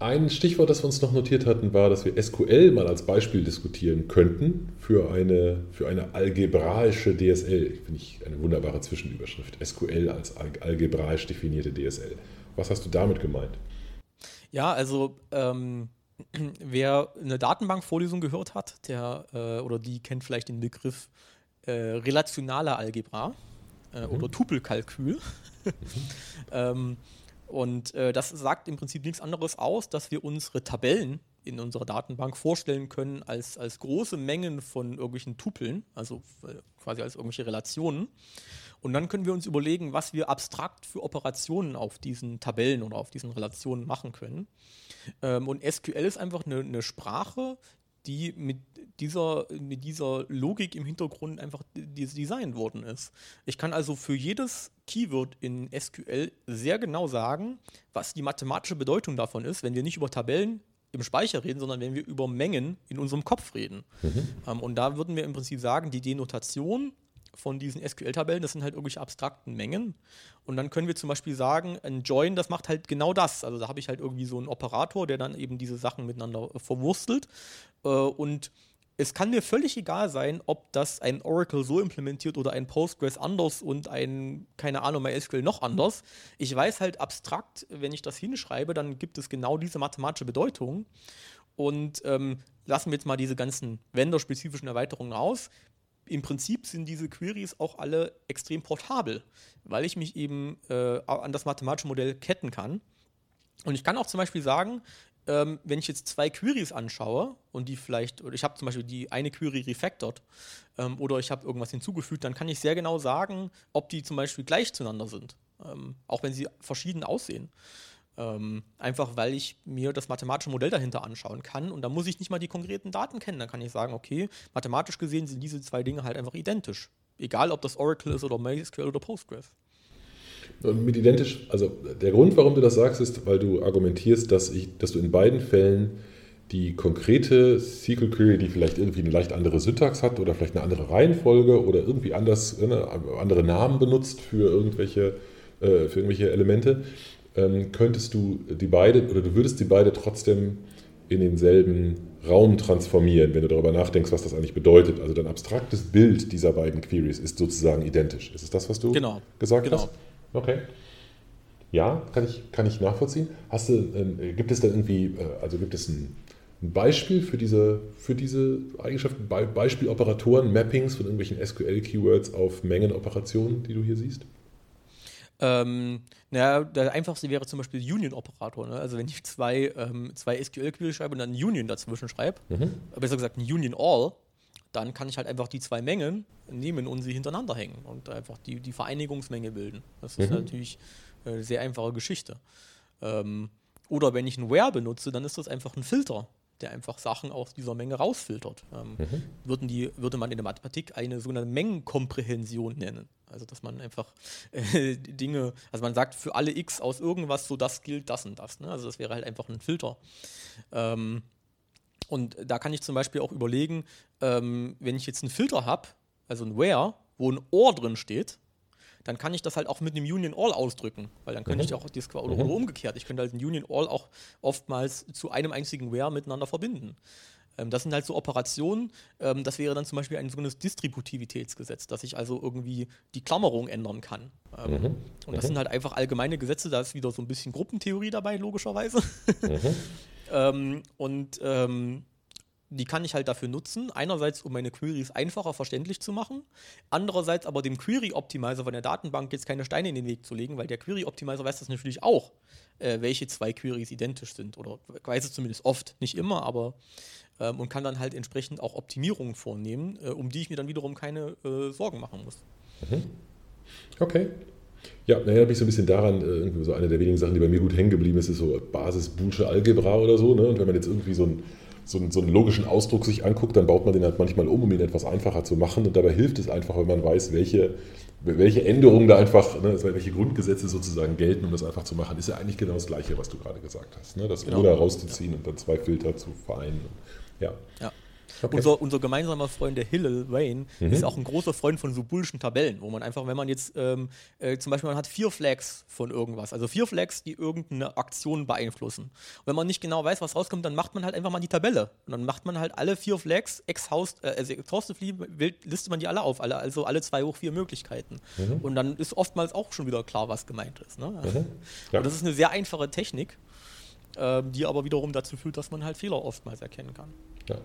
ein Stichwort, das wir uns noch notiert hatten, war, dass wir SQL mal als Beispiel diskutieren könnten für eine, für eine algebraische DSL. Finde ich eine wunderbare Zwischenüberschrift. SQL als algebraisch definierte DSL. Was hast du damit gemeint? Ja, also ähm, wer eine Datenbankvorlesung gehört hat, der äh, oder die kennt vielleicht den Begriff äh, relationaler Algebra äh, mhm. oder Tupelkalkül. Mhm. ähm, und äh, das sagt im Prinzip nichts anderes aus, dass wir unsere Tabellen in unserer Datenbank vorstellen können als, als große Mengen von irgendwelchen Tupeln, also äh, quasi als irgendwelche Relationen. Und dann können wir uns überlegen, was wir abstrakt für Operationen auf diesen Tabellen oder auf diesen Relationen machen können. Ähm, und SQL ist einfach eine, eine Sprache, die mit dieser, mit dieser Logik im Hintergrund einfach designt worden ist. Ich kann also für jedes Keyword in SQL sehr genau sagen, was die mathematische Bedeutung davon ist, wenn wir nicht über Tabellen im Speicher reden, sondern wenn wir über Mengen in unserem Kopf reden. Mhm. Ähm, und da würden wir im Prinzip sagen, die Denotation von diesen SQL-Tabellen, das sind halt irgendwelche abstrakten Mengen. Und dann können wir zum Beispiel sagen, ein Join, das macht halt genau das. Also da habe ich halt irgendwie so einen Operator, der dann eben diese Sachen miteinander verwurstelt. Äh, und es kann mir völlig egal sein, ob das ein Oracle so implementiert oder ein Postgres anders und ein, keine Ahnung, MySQL noch anders. Ich weiß halt abstrakt, wenn ich das hinschreibe, dann gibt es genau diese mathematische Bedeutung. Und ähm, lassen wir jetzt mal diese ganzen vendor-spezifischen Erweiterungen aus im Prinzip sind diese Queries auch alle extrem portabel, weil ich mich eben äh, an das mathematische Modell ketten kann. Und ich kann auch zum Beispiel sagen, ähm, wenn ich jetzt zwei Queries anschaue und die vielleicht, oder ich habe zum Beispiel die eine Query refactored ähm, oder ich habe irgendwas hinzugefügt, dann kann ich sehr genau sagen, ob die zum Beispiel gleich zueinander sind, ähm, auch wenn sie verschieden aussehen. Ähm, einfach weil ich mir das mathematische Modell dahinter anschauen kann und da muss ich nicht mal die konkreten Daten kennen. Dann kann ich sagen, okay, mathematisch gesehen sind diese zwei Dinge halt einfach identisch. Egal, ob das Oracle ist oder MySQL oder Postgres. Und mit identisch, also der Grund, warum du das sagst, ist, weil du argumentierst, dass, ich, dass du in beiden Fällen die konkrete SQL Query, die vielleicht irgendwie eine leicht andere Syntax hat oder vielleicht eine andere Reihenfolge oder irgendwie anders, ne, andere Namen benutzt für irgendwelche, äh, für irgendwelche Elemente, ähm, könntest du die beide oder du würdest die beide trotzdem in denselben Raum transformieren, wenn du darüber nachdenkst, was das eigentlich bedeutet. Also dein abstraktes Bild dieser beiden Queries ist sozusagen identisch. Ist es das, was du genau. gesagt genau. hast? Okay. Ja, kann ich, kann ich nachvollziehen. Hast du, äh, gibt es da irgendwie, äh, also gibt es ein, ein, Beispiel für diese, für diese Eigenschaften, Be Beispieloperatoren, Mappings von irgendwelchen SQL-Keywords auf Mengenoperationen, die du hier siehst? Ähm, naja, der einfachste wäre zum Beispiel Union-Operator. Ne? Also wenn ich zwei, ähm, zwei SQL-Queries schreibe und dann ein Union dazwischen schreibe, mhm. besser gesagt ein Union All, dann kann ich halt einfach die zwei Mengen nehmen und sie hintereinander hängen und einfach die, die Vereinigungsmenge bilden. Das ist mhm. natürlich eine sehr einfache Geschichte. Ähm, Oder wenn ich ein Where benutze, dann ist das einfach ein Filter, der einfach Sachen aus dieser Menge rausfiltert. Ähm, mhm. würden die, würde man in der Mathematik eine sogenannte Mengenkomprehension nennen. Also dass man einfach äh, Dinge, also man sagt für alle x aus irgendwas, so das gilt das und das. Ne? Also das wäre halt einfach ein Filter. Ähm, und da kann ich zum Beispiel auch überlegen, ähm, wenn ich jetzt einen Filter habe, also ein Where, wo ein OR drin steht, dann kann ich das halt auch mit einem Union All ausdrücken, weil dann könnte mhm. ich auch das oder, mhm. oder umgekehrt, ich könnte halt ein Union All auch oftmals zu einem einzigen Where miteinander verbinden. Ähm, das sind halt so Operationen, ähm, das wäre dann zum Beispiel ein sogenanntes Distributivitätsgesetz, dass ich also irgendwie die Klammerung ändern kann. Ähm, mhm. Und das mhm. sind halt einfach allgemeine Gesetze, da ist wieder so ein bisschen Gruppentheorie dabei, logischerweise. Mhm. und ähm, die kann ich halt dafür nutzen. Einerseits, um meine Queries einfacher verständlich zu machen. Andererseits aber dem Query-Optimizer von der Datenbank jetzt keine Steine in den Weg zu legen, weil der Query-Optimizer weiß das natürlich auch, äh, welche zwei Queries identisch sind. Oder weiß es zumindest oft, nicht immer, aber ähm, und kann dann halt entsprechend auch Optimierungen vornehmen, äh, um die ich mir dann wiederum keine äh, Sorgen machen muss. Mhm. Okay. Ja, naja, bin ich so ein bisschen daran, äh, irgendwie so eine der wenigen Sachen, die bei mir gut hängen geblieben ist, ist so Basis Boolsche Algebra oder so. Ne? Und wenn man jetzt irgendwie so ein so einen, so einen, logischen Ausdruck sich anguckt, dann baut man den halt manchmal um, um ihn etwas einfacher zu machen. Und dabei hilft es einfach, wenn man weiß, welche, welche Änderungen da einfach, ne, welche Grundgesetze sozusagen gelten, um das einfach zu machen. Ist ja eigentlich genau das Gleiche, was du gerade gesagt hast. Ne? Das genau. Oder rauszuziehen ja. und dann zwei Filter zu vereinen. Ja. ja. Okay. Unser, unser gemeinsamer Freund, der Hillel Wayne, mhm. ist auch ein großer Freund von so bullischen Tabellen, wo man einfach, wenn man jetzt ähm, äh, zum Beispiel, man hat vier Flags von irgendwas, also vier Flags, die irgendeine Aktion beeinflussen. Und wenn man nicht genau weiß, was rauskommt, dann macht man halt einfach mal die Tabelle. Und dann macht man halt alle vier Flags, exhaust, äh, also exhaustively listet man die alle auf, alle, also alle zwei hoch vier Möglichkeiten. Mhm. Und dann ist oftmals auch schon wieder klar, was gemeint ist. Ne? Mhm. Ja. Und das ist eine sehr einfache Technik, äh, die aber wiederum dazu führt, dass man halt Fehler oftmals erkennen kann. Ja,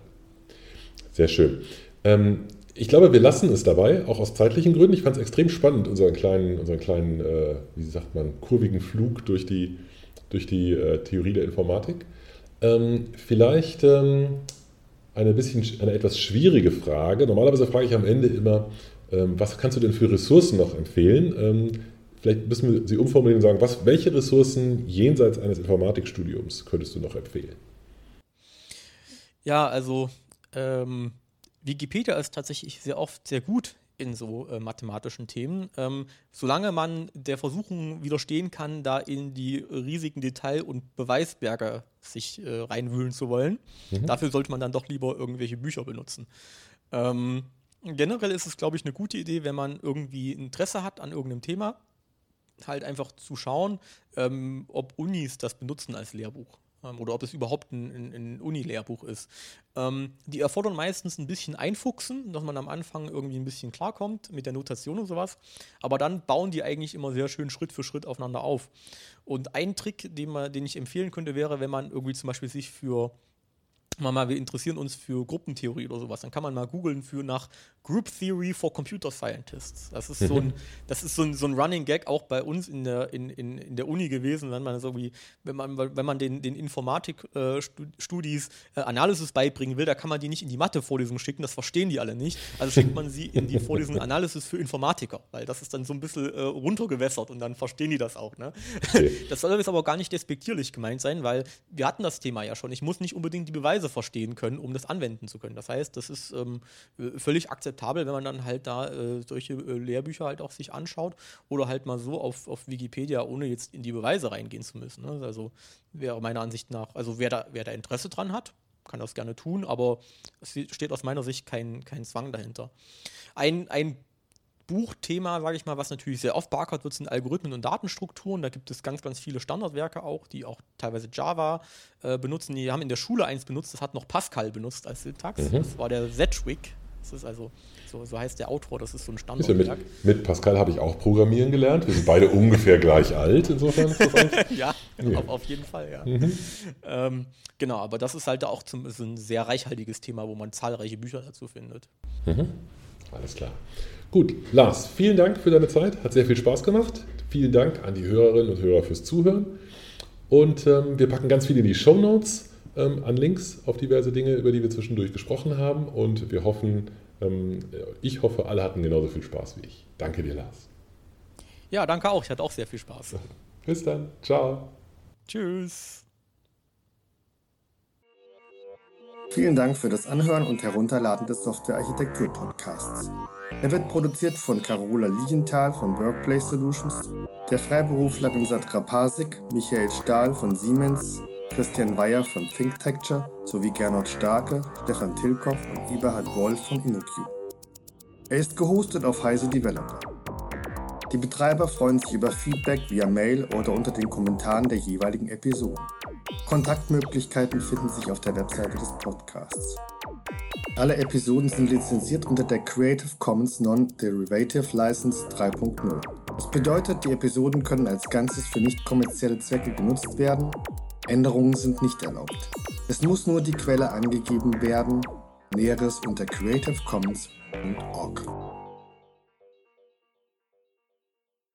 sehr schön. Ähm, ich glaube, wir lassen es dabei, auch aus zeitlichen Gründen. Ich fand es extrem spannend, unseren kleinen, unseren kleinen äh, wie sagt man, kurvigen Flug durch die, durch die äh, Theorie der Informatik. Ähm, vielleicht ähm, eine, bisschen, eine etwas schwierige Frage. Normalerweise frage ich am Ende immer, ähm, was kannst du denn für Ressourcen noch empfehlen? Ähm, vielleicht müssen wir sie umformulieren und sagen, was, welche Ressourcen jenseits eines Informatikstudiums könntest du noch empfehlen? Ja, also ähm, Wikipedia ist tatsächlich sehr oft sehr gut in so äh, mathematischen Themen. Ähm, solange man der Versuchung widerstehen kann, da in die riesigen Detail- und Beweisberge sich äh, reinwühlen zu wollen, mhm. dafür sollte man dann doch lieber irgendwelche Bücher benutzen. Ähm, generell ist es, glaube ich, eine gute Idee, wenn man irgendwie Interesse hat an irgendeinem Thema, halt einfach zu schauen, ähm, ob Unis das benutzen als Lehrbuch oder ob es überhaupt ein, ein, Uni-Lehrbuch ist. Ähm, die erfordern meistens ein bisschen Einfuchsen, dass man am Anfang irgendwie ein bisschen klarkommt mit der Notation und sowas. Aber dann bauen die eigentlich immer sehr schön Schritt für Schritt aufeinander auf. Und ein Trick, den, man, den ich empfehlen könnte, wäre, wenn man irgendwie zum Beispiel sich für mal, wir interessieren uns für Gruppentheorie oder sowas, dann kann man mal googeln für nach Group Theory for Computer Scientists. Das ist so ein, das ist so ein, so ein Running Gag auch bei uns in der, in, in, in der Uni gewesen, wenn man so wie, wenn man, wenn man den, den Informatik-Studis äh, äh, Analysis beibringen will, da kann man die nicht in die Mathe-Vorlesung schicken, das verstehen die alle nicht. Also schickt man sie in die Vorlesung Analysis für Informatiker, weil das ist dann so ein bisschen äh, runtergewässert und dann verstehen die das auch. Ne? Das soll jetzt aber gar nicht despektierlich gemeint sein, weil wir hatten das Thema ja schon. Ich muss nicht unbedingt die Beweise verstehen können, um das anwenden zu können. Das heißt, das ist ähm, völlig akzeptabel, wenn man dann halt da äh, solche äh, Lehrbücher halt auch sich anschaut oder halt mal so auf, auf Wikipedia, ohne jetzt in die Beweise reingehen zu müssen. Ne? Also wäre meiner Ansicht nach, also wer da, wer da Interesse dran hat, kann das gerne tun, aber es steht aus meiner Sicht kein, kein Zwang dahinter. Ein, ein Buchthema, sage ich mal, was natürlich sehr oft beackert wird, sind Algorithmen und Datenstrukturen. Da gibt es ganz, ganz viele Standardwerke auch, die auch teilweise Java äh, benutzen. Die haben in der Schule eins benutzt, das hat noch Pascal benutzt als Syntax. Mhm. Das war der Sedgwick. Das ist also, so, so, heißt der Autor, das ist so ein Standardwerk. Ja mit, mit, Pascal habe ich auch programmieren gelernt. Wir sind beide ungefähr gleich alt, insofern ist das Ja, ja. Auf, auf, jeden Fall, ja. Mhm. Ähm, genau, aber das ist halt auch zum, ist ein sehr reichhaltiges Thema, wo man zahlreiche Bücher dazu findet. Mhm. Alles klar. Gut, Lars, vielen Dank für deine Zeit. Hat sehr viel Spaß gemacht. Vielen Dank an die Hörerinnen und Hörer fürs Zuhören. Und ähm, wir packen ganz viel in die Show Notes ähm, an Links auf diverse Dinge, über die wir zwischendurch gesprochen haben. Und wir hoffen, ähm, ich hoffe, alle hatten genauso viel Spaß wie ich. Danke dir, Lars. Ja, danke auch. Ich hatte auch sehr viel Spaß. Bis dann. Ciao. Tschüss. Vielen Dank für das Anhören und Herunterladen des Software Architektur Podcasts. Er wird produziert von Carola Lienthal von Workplace Solutions, der Freiberuflerin Sandra Pasik, Michael Stahl von Siemens, Christian Weyer von ThinkTecture sowie Gernot Starke, Stefan Tilkoff und Eberhard Wolf von InnoQ. Er ist gehostet auf Heise Developer. Die Betreiber freuen sich über Feedback via Mail oder unter den Kommentaren der jeweiligen Episoden. Kontaktmöglichkeiten finden sich auf der Webseite des Podcasts. Alle Episoden sind lizenziert unter der Creative Commons Non-Derivative License 3.0. Das bedeutet, die Episoden können als Ganzes für nicht kommerzielle Zwecke genutzt werden. Änderungen sind nicht erlaubt. Es muss nur die Quelle angegeben werden. Näheres unter creativecommons.org.